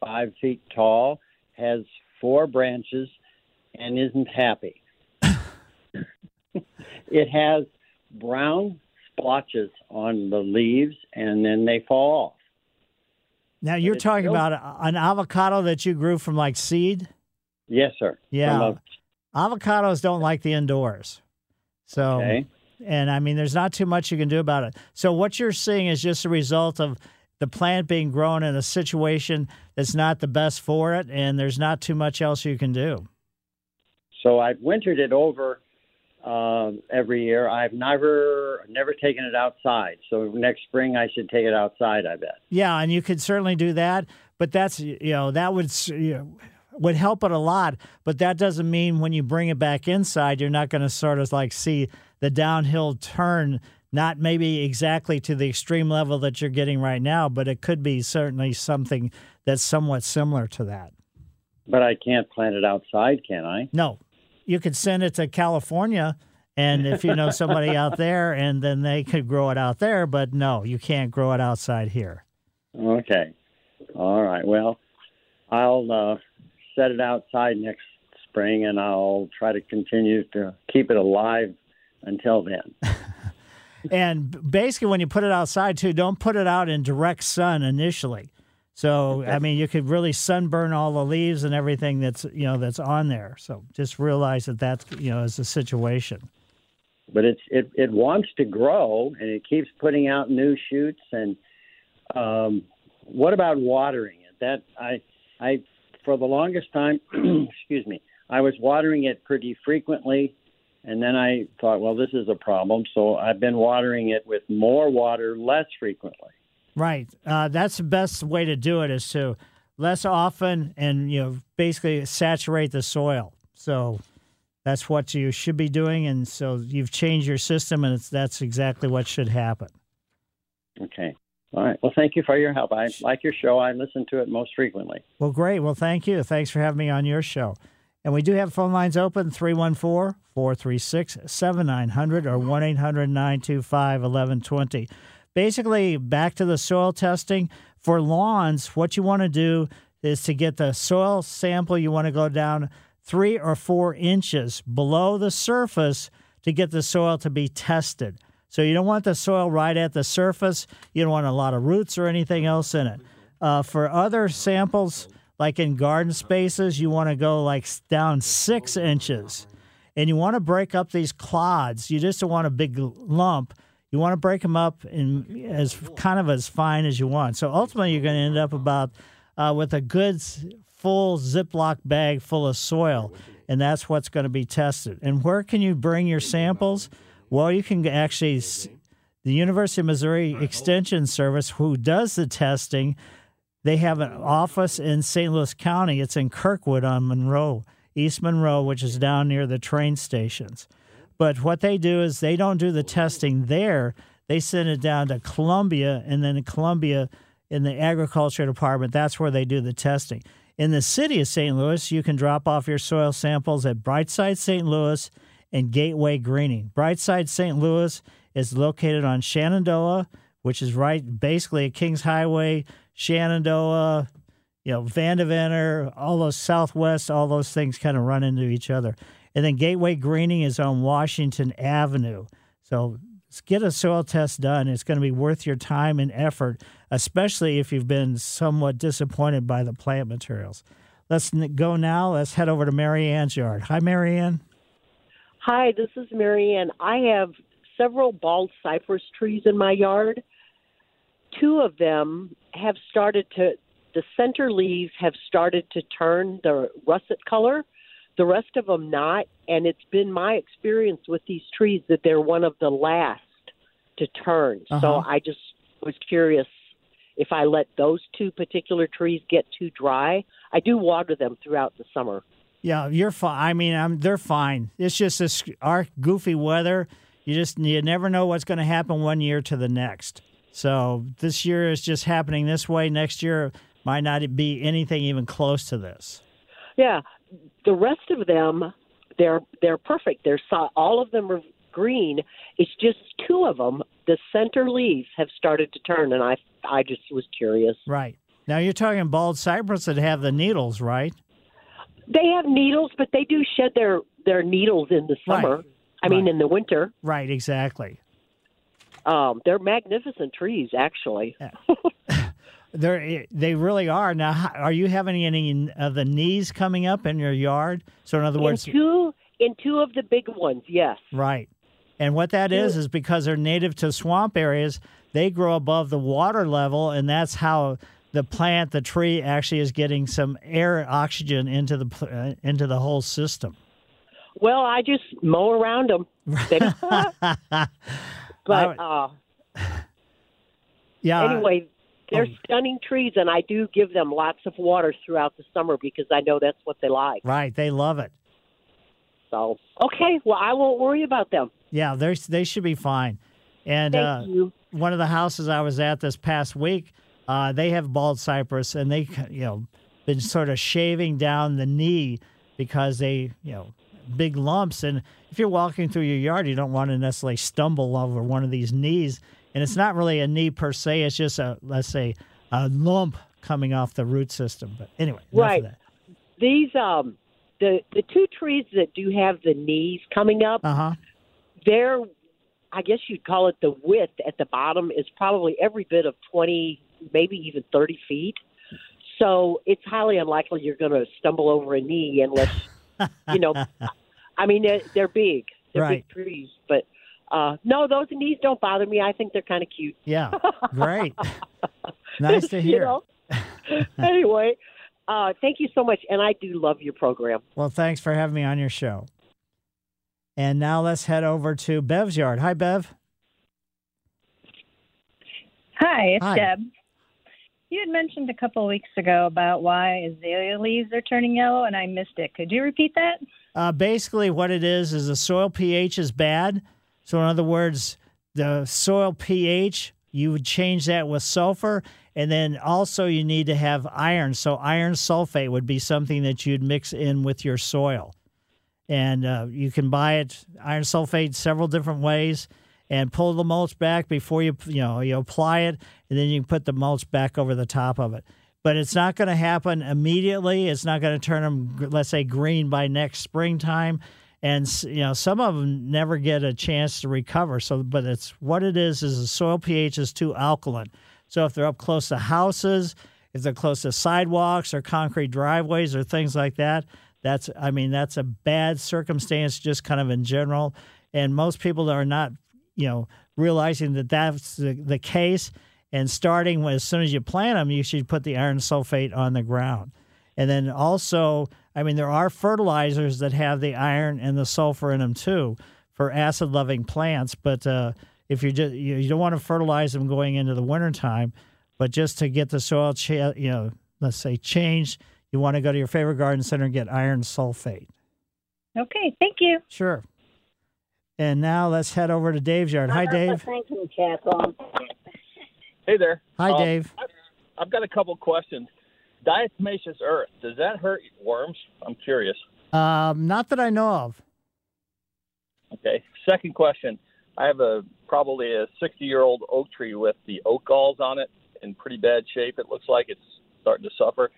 five feet tall, has four branches, and isn't happy. *laughs* it has brown splotches on the leaves, and then they fall off. Now you're talking still- about an avocado that you grew from like seed. Yes, sir. Yeah, avocados don't like the indoors. So, Okay. and I mean, there's not too much you can do about it. So, what you're seeing is just a result of the plant being grown in a situation that's not the best for it, and there's not too much else you can do. So I've wintered it over um, every year. I've never never taken it outside. So next spring I should take it outside. I bet. Yeah, and you could certainly do that, but that's you know that would you know, would help it a lot. But that doesn't mean when you bring it back inside, you're not going to sort of like see the downhill turn. Not maybe exactly to the extreme level that you're getting right now, but it could be certainly something that's somewhat similar to that. But I can't plant it outside, can I? No, you could send it to California, and if you know somebody out *laughs* there, and then they could grow it out there. But no, you can't grow it outside here. Okay. All right. Well, I'll uh, set it outside next spring, and I'll try to continue to keep it alive until then. *laughs* And basically, when you put it outside too, don't put it out in direct sun initially. So I mean, you could really sunburn all the leaves and everything that's you know that's on there. So just realize that that's you know is the situation. but it's it it wants to grow and it keeps putting out new shoots. And um what about watering it? That i i for the longest time *clears throat* excuse me i was watering it pretty frequently. And then i thought well this is a problem. So i've been watering it with more water less frequently Right. Uh, that's the best way to do it is to less often and you know basically saturate the soil. So that's what you should be doing, and so you've changed your system, and it's, that's exactly what should happen. okay all right well thank you for your help i like your show i listen to it most frequently Well, great. Well, thank you. Thanks for having me on your show. And we do have phone lines open 314 436 7900 or 1 800 925 1120. Basically, back to the soil testing. For lawns, what you want to do is to get the soil sample, you want to go down three or four inches below the surface to get the soil to be tested. So you don't want the soil right at the surface. You don't want a lot of roots or anything else in it. Uh, for other samples, like in garden spaces, you want to go like down six inches, and you want to break up these clods. You just don't want a big lump. You want to break them up in as kind of as fine as you want. So ultimately, you're going to end up about uh, with a good full Ziploc bag full of soil, and that's what's going to be tested. And where can you bring your samples? Well, you can actually the University of Missouri Extension Service, who does the testing, they have an office in St. Louis County. It's in Kirkwood on Monroe, East Monroe, which is down near the train stations. But what they do is they don't do the testing there. They send it down to Columbia, and then in Columbia, in the agriculture department, that's where they do the testing. In the city of St. Louis, you can drop off your soil samples at Brightside St. Louis and Gateway Greening. Brightside St. Louis is located on Shenandoah, which is right basically at Kings Highway, Shenandoah, you know, Vandeventer, all those Southwest, all those things kind of run into each other. And then Gateway Greening is on Washington Avenue. So get a soil test done. It's going to be worth your time and effort, especially if you've been somewhat disappointed by the plant materials. Let's go now. Let's head over to Mary Ann's yard. Hi, Mary Ann. Hi, this is Marianne. I have several bald cypress trees in my yard. Two of them have started to, the center leaves have started to turn the russet color, the rest of them not. And it's been my experience with these trees that they're one of the last to turn. So Uh-huh. I just was curious if I let those two particular trees get too dry. I do water them throughout the summer. Yeah, you're fine. I mean, I'm, they're fine. It's just this our goofy weather. You just you never know what's going to happen one year to the next. So this year is just happening this way. Next year might not be anything even close to this. Yeah, the rest of them, they're they're perfect. They're all of them are green. It's just two of them. The center leaves have started to turn, and I I just was curious. Right now, you're talking bald cypress that have the needles, right? They have needles, but they do shed their their needles in the summer. Right. I mean, in the winter. Right, exactly. Um, they're magnificent trees, actually. They're, *laughs* they they really are. Now, are you having any of the knees coming up in your yard? So, in other words, in two in two of the big ones, yes. Right. And what that is is because they're native to swamp areas, they grow above the water level, and that's how the plant, the tree, actually is getting some air, oxygen into the uh, into the whole system. Well, I just mow around them. *laughs* *laughs* But uh, Yeah. anyway, they're Oh. stunning trees, and I do give them lots of water throughout the summer because I know that's what they like. Right, they love it. So, okay, well, I won't worry about them. Yeah, they they should be fine. And uh, one of the houses I was at this past week, uh, they have bald cypress, and they you know been sort of shaving down the knee because they you know big lumps. And if you're walking through your yard, you don't want to necessarily stumble over one of these knees. And it's not really a knee per se; it's just a let's say a lump coming off the root system. But anyway, Right. These um the the two trees that do have the knees coming up, Uh huh. they're I guess you'd call it the width at the bottom is probably every bit of twenty, maybe even thirty feet. So it's highly unlikely you're going to stumble over a knee unless you know. *laughs* I mean, they're, they're big, they're Right. big trees, but uh no, those knees don't bother me. I think they're kind of cute. Yeah, great. *laughs* nice to You hear. know? *laughs* anyway, uh, thank you so much, and I do love your program. Well, thanks for having me on your show. And now let's head over to Bev's yard. Hi, Bev. Hi, it's Hi. Deb. You had mentioned a couple of weeks ago about why azalea leaves are turning yellow, and I missed it. Could you repeat that? Uh, basically, what it is is the soil pH is bad. So, in other words, the soil pH, you would change that with sulfur. And then also, you need to have iron. So, iron sulfate would be something that you'd mix in with your soil. And uh, you can buy it, iron sulfate, several different ways. And pull the mulch back before you you know you apply it, and then you put the mulch back over the top of it. But it's not going to happen immediately. It's not going to turn them, let's say, green by next springtime. And you know some of them never get a chance to recover. So, but it's what it is is the soil pH is too alkaline. So if they're up close to houses, if they're close to sidewalks or concrete driveways or things like that, that's I mean that's a bad circumstance just kind of in general. And most people are not you know realizing that that's the, the case and starting with, as soon as you plant them, you should put the iron sulfate on the ground. And then also, I mean, there are fertilizers that have the iron and the sulfur in them too for acid loving plants. But uh, if you just you, you don't want to fertilize them going into the wintertime, but just to get the soil, cha- you know, let's say changed, you want to go to your favorite garden center and get iron sulfate. Okay, thank you. Sure. And now let's head over to Dave's yard. Hi, Dave. Thank you, Kathleen. Hey there. Hi, Um, Dave. I've, I've got a couple questions. Diatomaceous earth, does that hurt worms? I'm curious. Um, not that I know of. Okay. Second question. I have a probably a 60 year old oak tree with the oak galls on it in pretty bad shape. It looks like it's starting to suffer.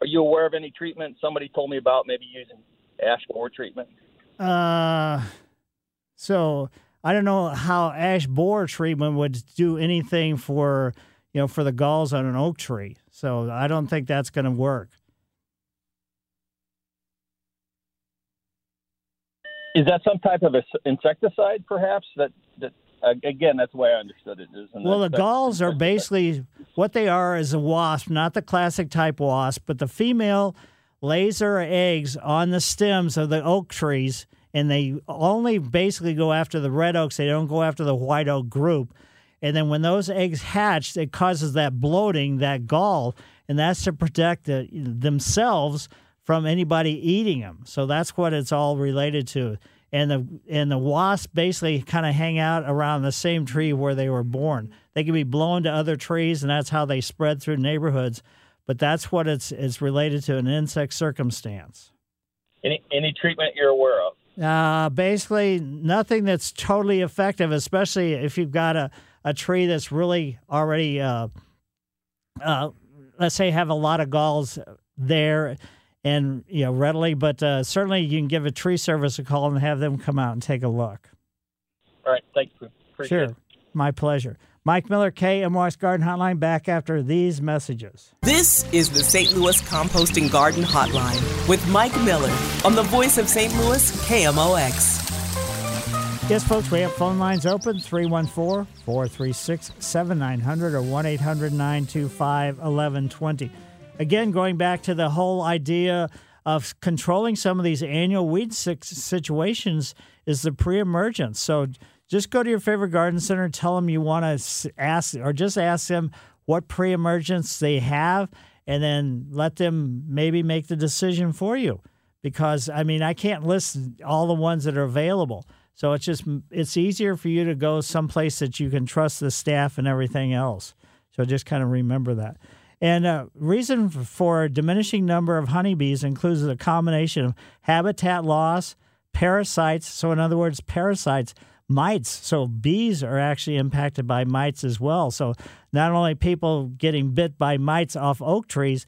Are you aware of any treatment? Somebody told me about maybe using ash borer treatment. Uh, so I don't know how ash borer treatment would do anything for you know for the galls on an oak tree. So I don't think that's going to work. Is that some type of insecticide, perhaps? That that again, that's the way I understood it. Is Well, the galls are basically what they are is a wasp, not the classic type wasp, but the female lays her eggs on the stems of the oak trees, and they only basically go after the red oaks. They don't go after the white oak group. And then when those eggs hatch, it causes that bloating, that gall, and that's to protect the, themselves from anybody eating them. So that's what it's all related to. And the and the wasps basically kind of hang out around the same tree where they were born. They can be blown to other trees, and that's how they spread through neighborhoods. But that's what it's it's related to an insect circumstance. Any any treatment you're aware of? Uh, basically, nothing that's totally effective, especially if you've got a, a tree that's really already, uh, uh, let's say, have a lot of galls there and you know readily. But uh, certainly, you can give a tree service a call and have them come out and take a look. All right, thank you. Appreciate sure, it. my pleasure. Mike Miller, KMOX Garden Hotline, back after these messages. This is the St. Louis Composting Garden Hotline with Mike Miller on the voice of St. Louis, KMOX. Yes, folks, we have phone lines open 314 436 7900 or 1 800 925 1120. Again, going back to the whole idea of controlling some of these annual weed situations is the pre emergence. So just go to your favorite garden center, and tell them you want to ask, or just ask them what pre emergence they have, and then let them maybe make the decision for you. Because, I mean, I can't list all the ones that are available. So it's just it's easier for you to go someplace that you can trust the staff and everything else. So just kind of remember that. And uh, reason for diminishing number of honeybees includes a combination of habitat loss, parasites. So in other words, parasites mites. So bees are actually impacted by mites as well. So not only people getting bit by mites off oak trees,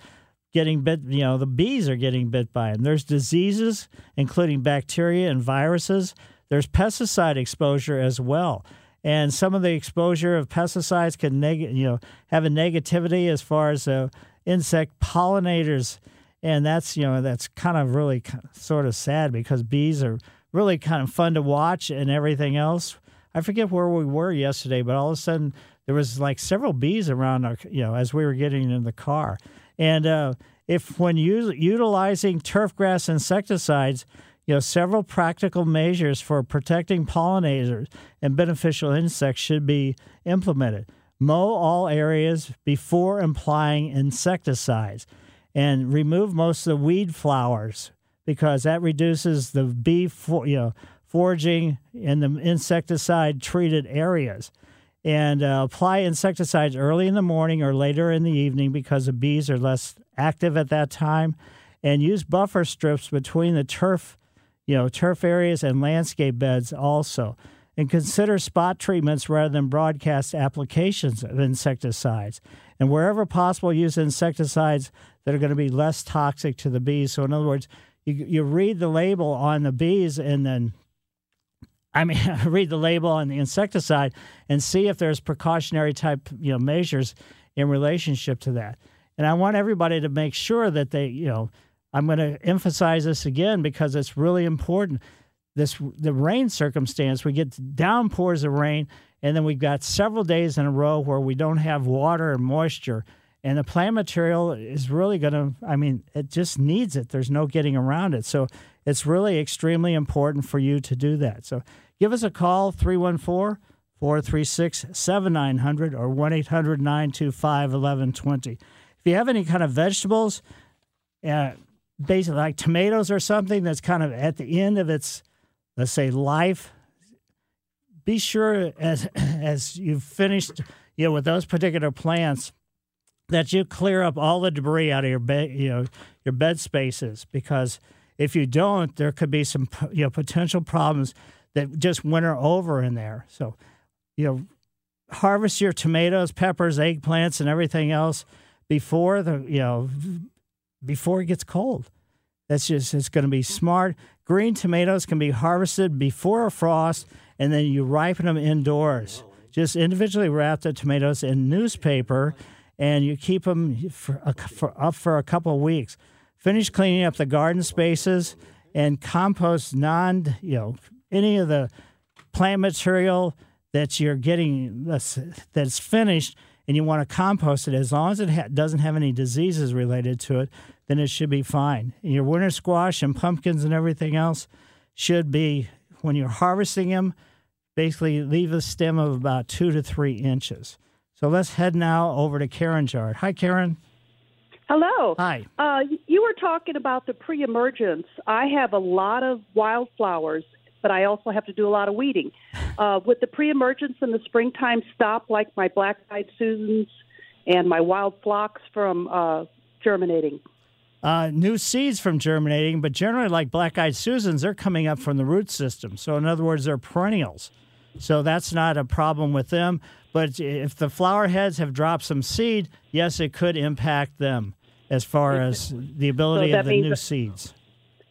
getting bit, you know, the bees are getting bit by them. There's diseases, including bacteria and viruses. There's pesticide exposure as well. And some of the exposure of pesticides can neg- you know have a negativity as far as uh, insect pollinators, and that's you know that's kind of really sort of sad because bees are really kind of fun to watch and everything else. I forget where we were yesterday, but all of a sudden there was like several bees around our, you know, as we were getting in the car. And uh, if when u- utilizing turf grass insecticides, you know, several practical measures for protecting pollinators and beneficial insects should be implemented. Mow all areas before applying insecticides and remove most of the weed flowers because that reduces the bee for, you know, foraging in the insecticide treated areas. And uh, apply insecticides early in the morning or later in the evening because the bees are less active at that time. And use buffer strips between the turf, you know, turf areas and landscape beds also. And consider spot treatments rather than broadcast applications of insecticides. And wherever possible, use insecticides that are going to be less toxic to the bees. So, in other words, you, you read the label on the bees and then I mean, *laughs* read the label on the insecticide and see if there's precautionary type you know measures in relationship to that. And I want everybody to make sure that they, you know, I'm going to emphasize this again because it's really important. This the rain circumstance, we get downpours of rain, and then we've got several days in a row where we don't have water and moisture. And the plant material is really going to i mean it just needs it. There's no getting around it. So it's really extremely important for you to do that. So give us a call 314 436 7900 or 1 800 925 1120 if you have any kind of vegetables uh, basically like tomatoes or something that's kind of at the end of its let's say life be sure as *clears throat* as you've finished you know with those particular plants that you clear up all the debris out of your bed, you know, your bed spaces because if you don't, there could be some you know potential problems that just winter over in there. So, you know, harvest your tomatoes, peppers, eggplants, and everything else before the you know before it gets cold. That's just it's going to be smart. Green tomatoes can be harvested before a frost, and then you ripen them indoors. Just individually wrap the tomatoes in newspaper and you keep them for, a, for, up for a couple of weeks. Finish cleaning up the garden spaces and compost non, you know, any of the plant material that you're getting that's, that's finished and you want to compost it, as long as it ha- doesn't have any diseases related to it, then it should be fine. And your winter squash and pumpkins and everything else should be, when you're harvesting them, basically leave a stem of about two to three inches. So let's head now over to Karen's yard. Hi, Karen. Hello. Hi. Uh, you were talking about the pre-emergence. I have a lot of wildflowers, but I also have to do a lot of weeding. Uh, with the pre-emergence and the springtime stop, like my black-eyed Susans and my wild phlox from uh, germinating. Uh, new seeds from germinating, but generally, like black-eyed Susans, they're coming up from the root system. So, in other words, they're perennials. So that's not a problem with them. But if the flower heads have dropped some seed, yes, it could impact them as far as the ability that of the new seeds.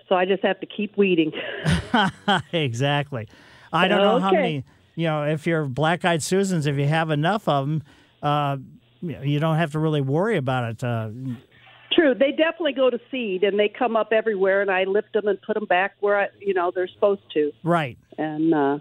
So I just have to keep weeding. *laughs* exactly. I don't know how many, you know, if you're black eyed Susans, if you have enough of them, uh, you you don't have to really worry about it. Uh, True, they definitely go to seed and they come up everywhere, and I lift them and put them back where I, you know they're supposed to. right. And uh,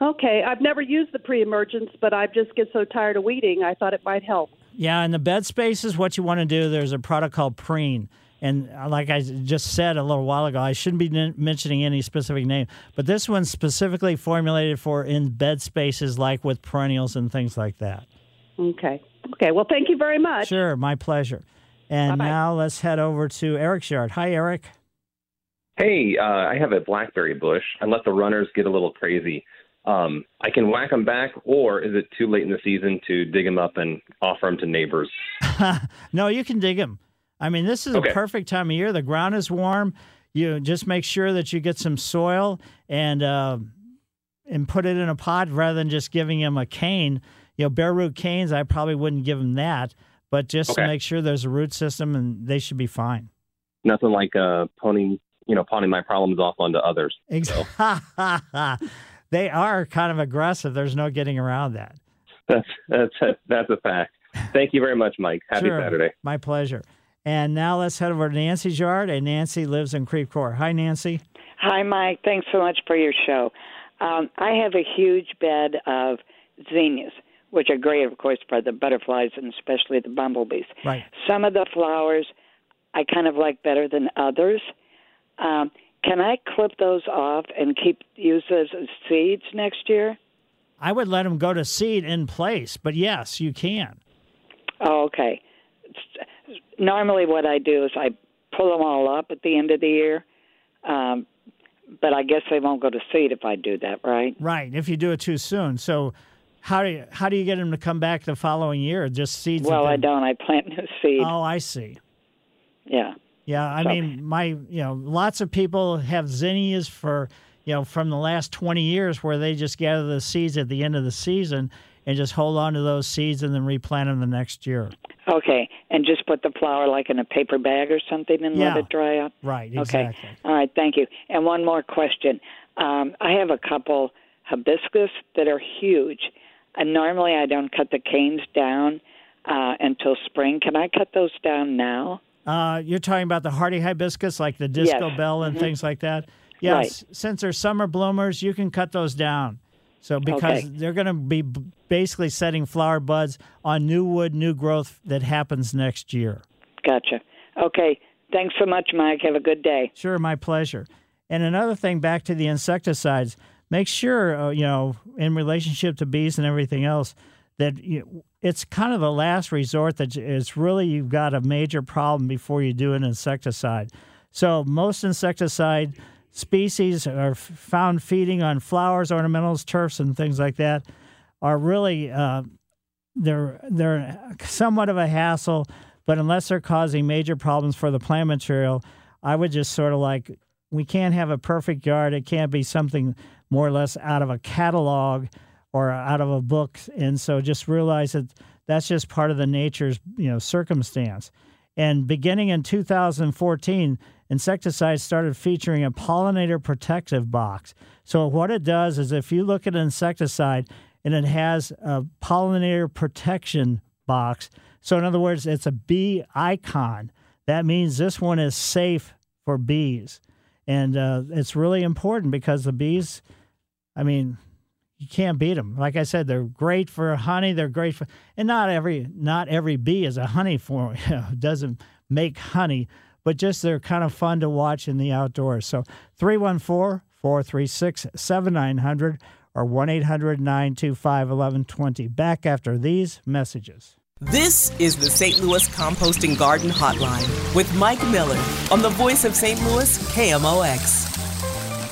okay, I've never used the pre-emergence, but I just get so tired of weeding. I thought it might help. Yeah, in the bed spaces, what you want to do, there's a product called Preen. And uh, like I just said a little while ago, I shouldn't be n- mentioning any specific name, but this one's specifically formulated for in bed spaces like with perennials and things like that. Okay. Okay. Well, thank you very much. Sure, my pleasure. And Bye-bye. now let's head over to Eric's yard. Hi, Eric. Hey, uh, I have a blackberry bush. I let the runners get a little crazy. Um, I can whack them back, or is it too late in the season to dig them up and offer them to neighbors? *laughs* no, you can dig them. I mean, this is Okay. a perfect time of year. The ground is warm. You just make sure that you get some soil and uh, and put it in a pot rather than just giving them a cane. You know, bare root canes, I probably wouldn't give them that, but just to make sure there's a root system and they should be fine. Nothing like uh, you know, pawning my problems off onto others. Exactly. *laughs* they are kind of aggressive. There's no getting around that. That's that's a, that's a fact. Thank you very much, Mike. Happy Sure. Saturday. My pleasure. And now let's head over to Nancy's yard. And Nancy lives in Creek Court. Hi, Nancy. Hi, Mike. Thanks so much for your show. Um, I have a huge bed of zinnias, which are great, of course, for the butterflies and especially the bumblebees. Right. Some of the flowers I kind of like better than others. Um, can I clip those off and keep use those as seeds next year? I would let them go to seed in place, but yes, you can. Oh, okay. Normally, what I do is I pull them all up at the end of the year, um, but I guess they won't go to seed if I do that, right? Right. If you do it too soon. So how do you how do you get them to come back the following year? Just seeds. Well, I don't. I plant new seed. Oh, I see. Yeah. Yeah, I So- mean, my you know, lots of people have zinnias for you know from the last twenty years where they just gather the seeds at the end of the season and just hold on to those seeds and then replant them the next year. Okay, and just put the flower like in a paper bag or something and Yeah. let it dry out. Right. Okay. Exactly. All right. Thank you. And one more question. Um, I have a couple hibiscus that are huge, and normally I don't cut the canes down uh, until spring. Can I cut those down now? Uh, you're talking about the hardy hibiscus, like the Disco Yes. Belle and Mhm. things like that. Yes, since they're summer bloomers, you can cut those down. So because Okay. they're going to be basically setting flower buds on new wood, new growth that happens next year. Gotcha. Okay. Thanks so much, Mike. Have a good day. Sure, my pleasure. And another thing, back to the insecticides, make sure uh, you know in relationship to bees and everything else that you, it's kind of the last resort that it's really you've got a major problem before you do an insecticide. So most insecticide species are found feeding on flowers, ornamentals, turfs, and things like that are really uh, they're they're somewhat of a hassle, but unless they're causing major problems for the plant material, I would just sort of like we can't have a perfect yard. It can't be something more or less out of a catalog or out of a book. And so just realize that that's just part of the nature's you know circumstance. And beginning in 2014, insecticides started featuring a pollinator protective box. So what it does is if you look at an insecticide and it has a pollinator protection box, so in other words, it's a bee icon. That means this one is safe for bees. And uh, it's really important because the bees, I mean, you can't beat them. Like I said, they're great for honey. They're great for, and not every not every bee is a honey form. You *laughs* know, doesn't make honey, but just they're kind of fun to watch in the outdoors. So 314 436 7900 or 1 800 925 1120. Back after these messages. This is the St. Louis Composting Garden Hotline with Mike Miller on the voice of St. Louis KMOX.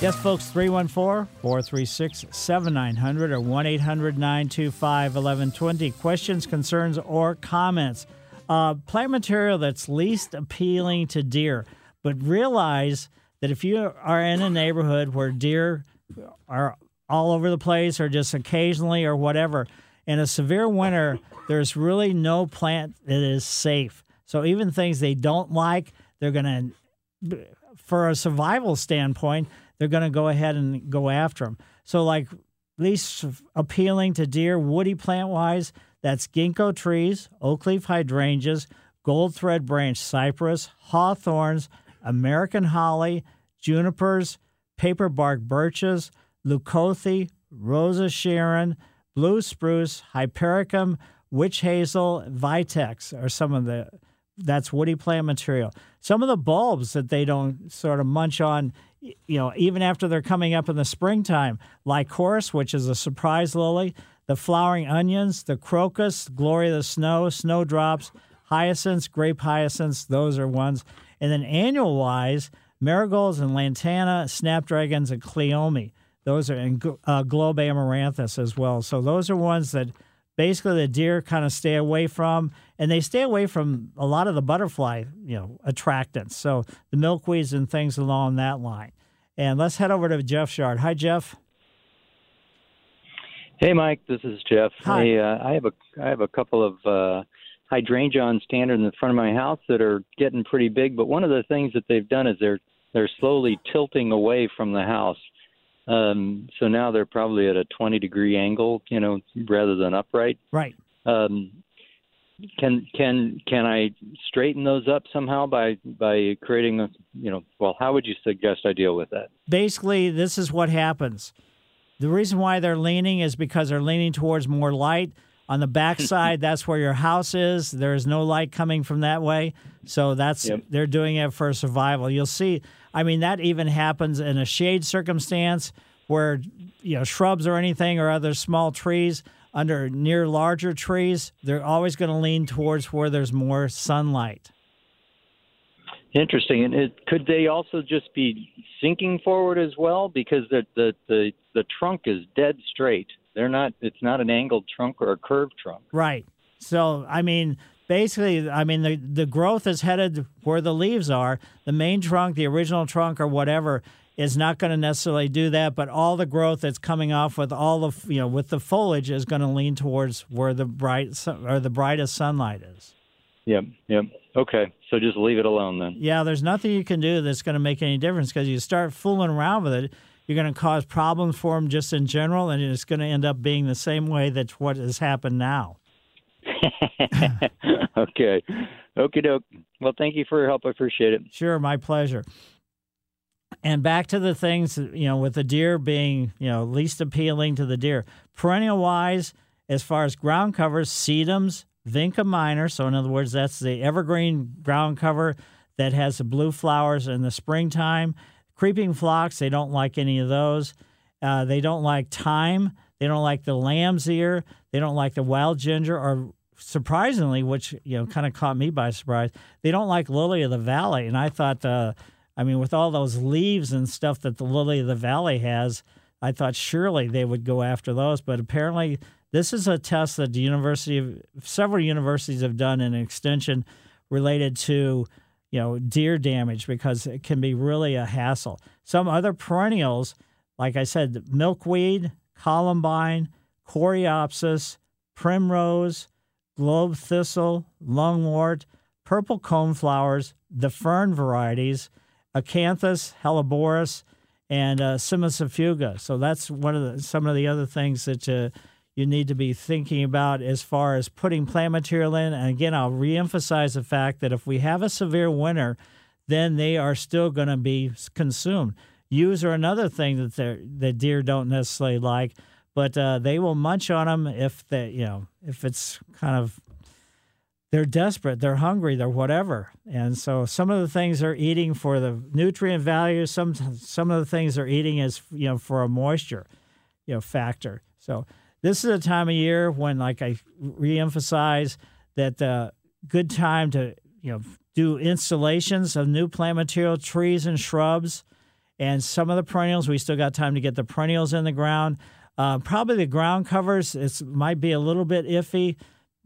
Yes, folks, 314 436 7900 or 1 800 925 1120. Questions, concerns, or comments. Uh, plant material that's least appealing to deer, but realize that if you are in a neighborhood where deer are all over the place or just occasionally or whatever, in a severe winter, there's really no plant that is safe. So even things they don't like, they're going to, for a survival standpoint, they're going to go ahead and go after them. So, like, least appealing to deer, woody plant wise, that's ginkgo trees, oak leaf hydrangeas, gold thread branch cypress, hawthorns, American holly, junipers, paperbark birches, leucothoe, rosa sharon, blue spruce, hypericum, witch hazel, vitex are some of the that's woody plant material. Some of the bulbs that they don't sort of munch on, you know, even after they're coming up in the springtime, lycoris, which is a surprise lily, the flowering onions, the crocus, glory of the snow, snowdrops, hyacinths, grape hyacinths, those are ones. And then annual wise, marigolds and lantana, snapdragons, and cleome. Those are in uh, globe amaranthus as well. So those are ones that basically the deer kind of stay away from, and they stay away from a lot of the butterfly, you know, attractants. So the milkweeds and things along that line. And let's head over to Jeff's yard. Hi, Jeff. Hey, Mike. This is Jeff. Hi. Hey, uh, I have a I have a couple of uh, hydrangea on standard in the front of my house that are getting pretty big. But one of the things that they've done is they're they're slowly tilting away from the house. Um, so now they're probably at a 20 degree angle, you know, rather than upright. Right. Um, can can can I straighten those up somehow by by creating a you know well how would you suggest I deal with that? Basically, this is what happens. The reason why they're leaning is because they're leaning towards more light. On the backside, *laughs* that's where your house is. There is no light coming from that way. So that's Yep. they're doing it for survival. You'll see I mean that even happens in a shade circumstance where you know shrubs or anything or other small trees under near larger trees, they're always going to lean towards where there's more sunlight. Interesting. And it, could they also just be sinking forward as well because the the the the trunk is dead straight. They're not. It's not an angled trunk or a curved trunk. Right. So, I mean, basically, I mean, the, the growth is headed where the leaves are. The main trunk, the original trunk, or whatever, is not going to necessarily do that. But all the growth that's coming off with all the you know with the foliage is going to lean towards where the bright or the brightest sunlight is. Yep. Yep. Okay. So just leave it alone then. Yeah, there's nothing you can do that's going to make any difference because you start fooling around with it, you're going to cause problems for them just in general, and it's going to end up being the same way that's what has happened now. *laughs* okay. Okie doke. Well, thank you for your help. I appreciate it. Sure, my pleasure. And back to the things, you know, with the deer being, you know, least appealing to the deer. Perennial wise, as far as ground covers, sedums, vinca minor. So, in other words, that's the evergreen ground cover that has the blue flowers in the springtime. Creeping phlox, they don't like any of those. Uh, they don't like thyme. They don't like the lamb's ear. They don't like the wild ginger, or surprisingly, which you know kind of caught me by surprise, they don't like lily of the valley. And I thought, uh, I mean, with all those leaves and stuff that the lily of the valley has, I thought surely they would go after those. But apparently, this is a test that the university, of, several universities have done in an extension related to you know deer damage because it can be really a hassle. Some other perennials, like I said, milkweed, columbine, coreopsis, primrose, globe thistle, lungwort, purple coneflowers, the fern varieties, acanthus, helleborus, and uh, cimicifuga. So that's one of the some of the other things that uh, you need to be thinking about as far as putting plant material in. And again, I'll reemphasize the fact that if we have a severe winter, then they are still going to be consumed. Yews are another thing that that deer don't necessarily like, but uh, they will munch on them if they, you know, if it's kind of they're desperate, they're hungry, they're whatever. And so some of the things they're eating for the nutrient value, some some of the things they're eating is you know for a moisture, you know, factor. So this is a time of year when, like I reemphasize, that uh, good time to you know do installations of new plant material, trees and shrubs, and some of the perennials. We still got time to get the perennials in the ground. Uh, probably the ground covers. It might be a little bit iffy,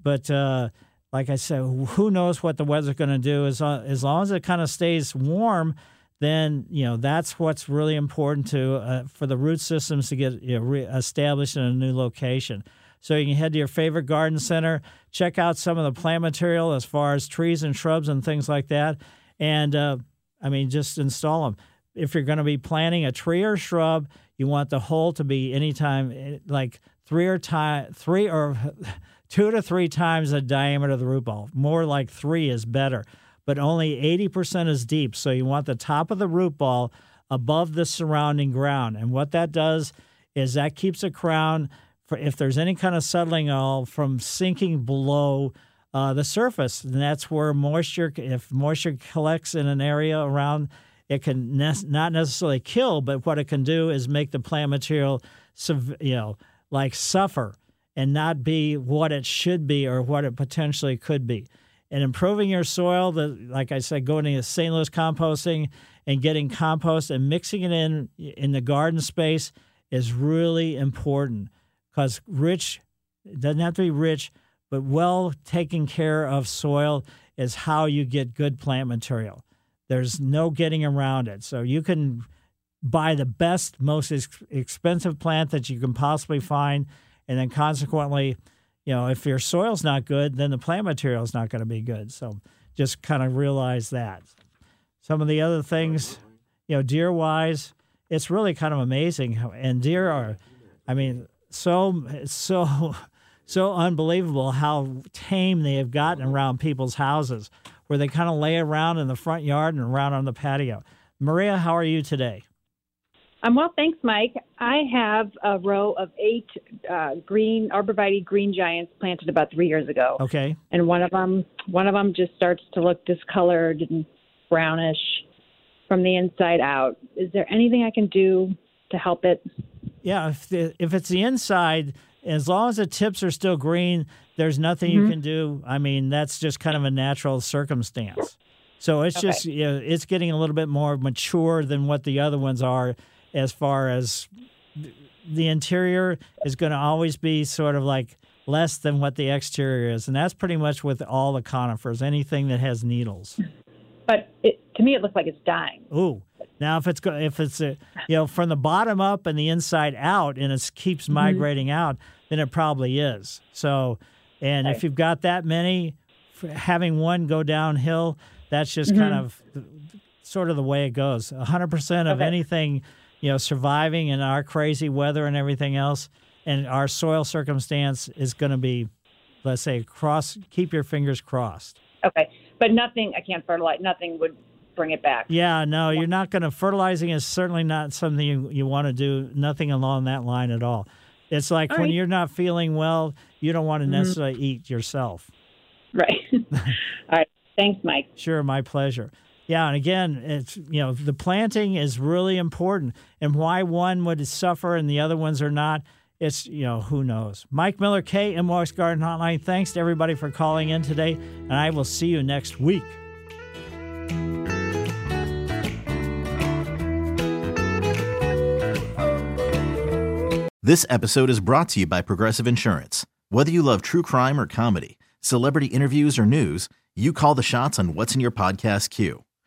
but uh, like I said, who knows what the weather's going to do? As as long as it kind of stays warm, then you know that's what's really important to uh, for the root systems to get you know, established in a new location. So you can head to your favorite garden center, check out some of the plant material as far as trees and shrubs and things like that, and uh, I mean just install them. If you're going to be planting a tree or shrub, you want the hole to be anytime eh, like three or time three or *laughs* two to three times the diameter of the root ball. More like three is better, but only 80% is deep. So you want the top of the root ball above the surrounding ground. And what that does is that keeps the crown for if there's any kind of settling all from sinking below uh, the surface. And that's where moisture, if moisture collects in an area around, it can ne- not necessarily kill, but what it can do is make the plant material, you know, like suffer and not be what it should be or what it potentially could be. And improving your soil, the, like I said, going to St. Louis composting and getting compost and mixing it in in the garden space is really important because rich doesn't have to be rich, but well taken care of soil is how you get good plant material. There's no getting around it. So you can buy the best, most ex- expensive plant that you can possibly find, and then consequently, you know, if your soil's not good, then the plant material is not going to be good. So just kind of realize that. Some of the other things, you know, deer wise, it's really kind of amazing. And deer are, I mean, so so so unbelievable how tame they have gotten around people's houses, where they kind of lay around in the front yard and around on the patio. Maria, how are you today? I'm well, thanks, Mike. I have a row of eight uh, green arborvitae green giants planted about three years ago. Okay. And one of them, one of them just starts to look discolored and brownish from the inside out. Is there anything I can do to help it? Yeah, if the, if it's the inside, as long as the tips are still green, there's nothing Mm-hmm. you can do. I mean, that's just kind of a natural circumstance. So it's Okay. just you know, it's getting a little bit more mature than what the other ones are, as far as the interior is going to always be sort of like less than what the exterior is, and that's pretty much with all the conifers. Anything that has needles. But it, to me, it looks like it's dying. Ooh. Now, if it's if it's a, you know from the bottom up and the inside out, and it keeps Mm-hmm. migrating out, then it probably is. So, and if you've got that many, having one go downhill, that's just kind Mhm. of sort of the way it goes. hundred percent of Okay. anything, you know, surviving in our crazy weather and everything else, and our soil circumstance is going to be, let's say, cross. Keep your fingers crossed. Okay, but nothing. I can't fertilize. Nothing would bring it back. Yeah, no, you're not going to. Fertilizing is certainly not something you, you want to do. Nothing along that line at all. It's like All when right. you're not feeling well, you don't want to Mhm. necessarily eat yourself. Right. *laughs* All right. Thanks, Mike. Sure, my pleasure. Yeah, and again, it's you know the planting is really important, and why one would suffer and the other ones are not. It's you know who knows. Mike Miller, K KMOX Garden Hotline. Thanks to everybody for calling in today, and I will see you next week. This episode is brought to you by Progressive Insurance. Whether you love true crime or comedy, celebrity interviews or news, you call the shots on what's in your podcast queue.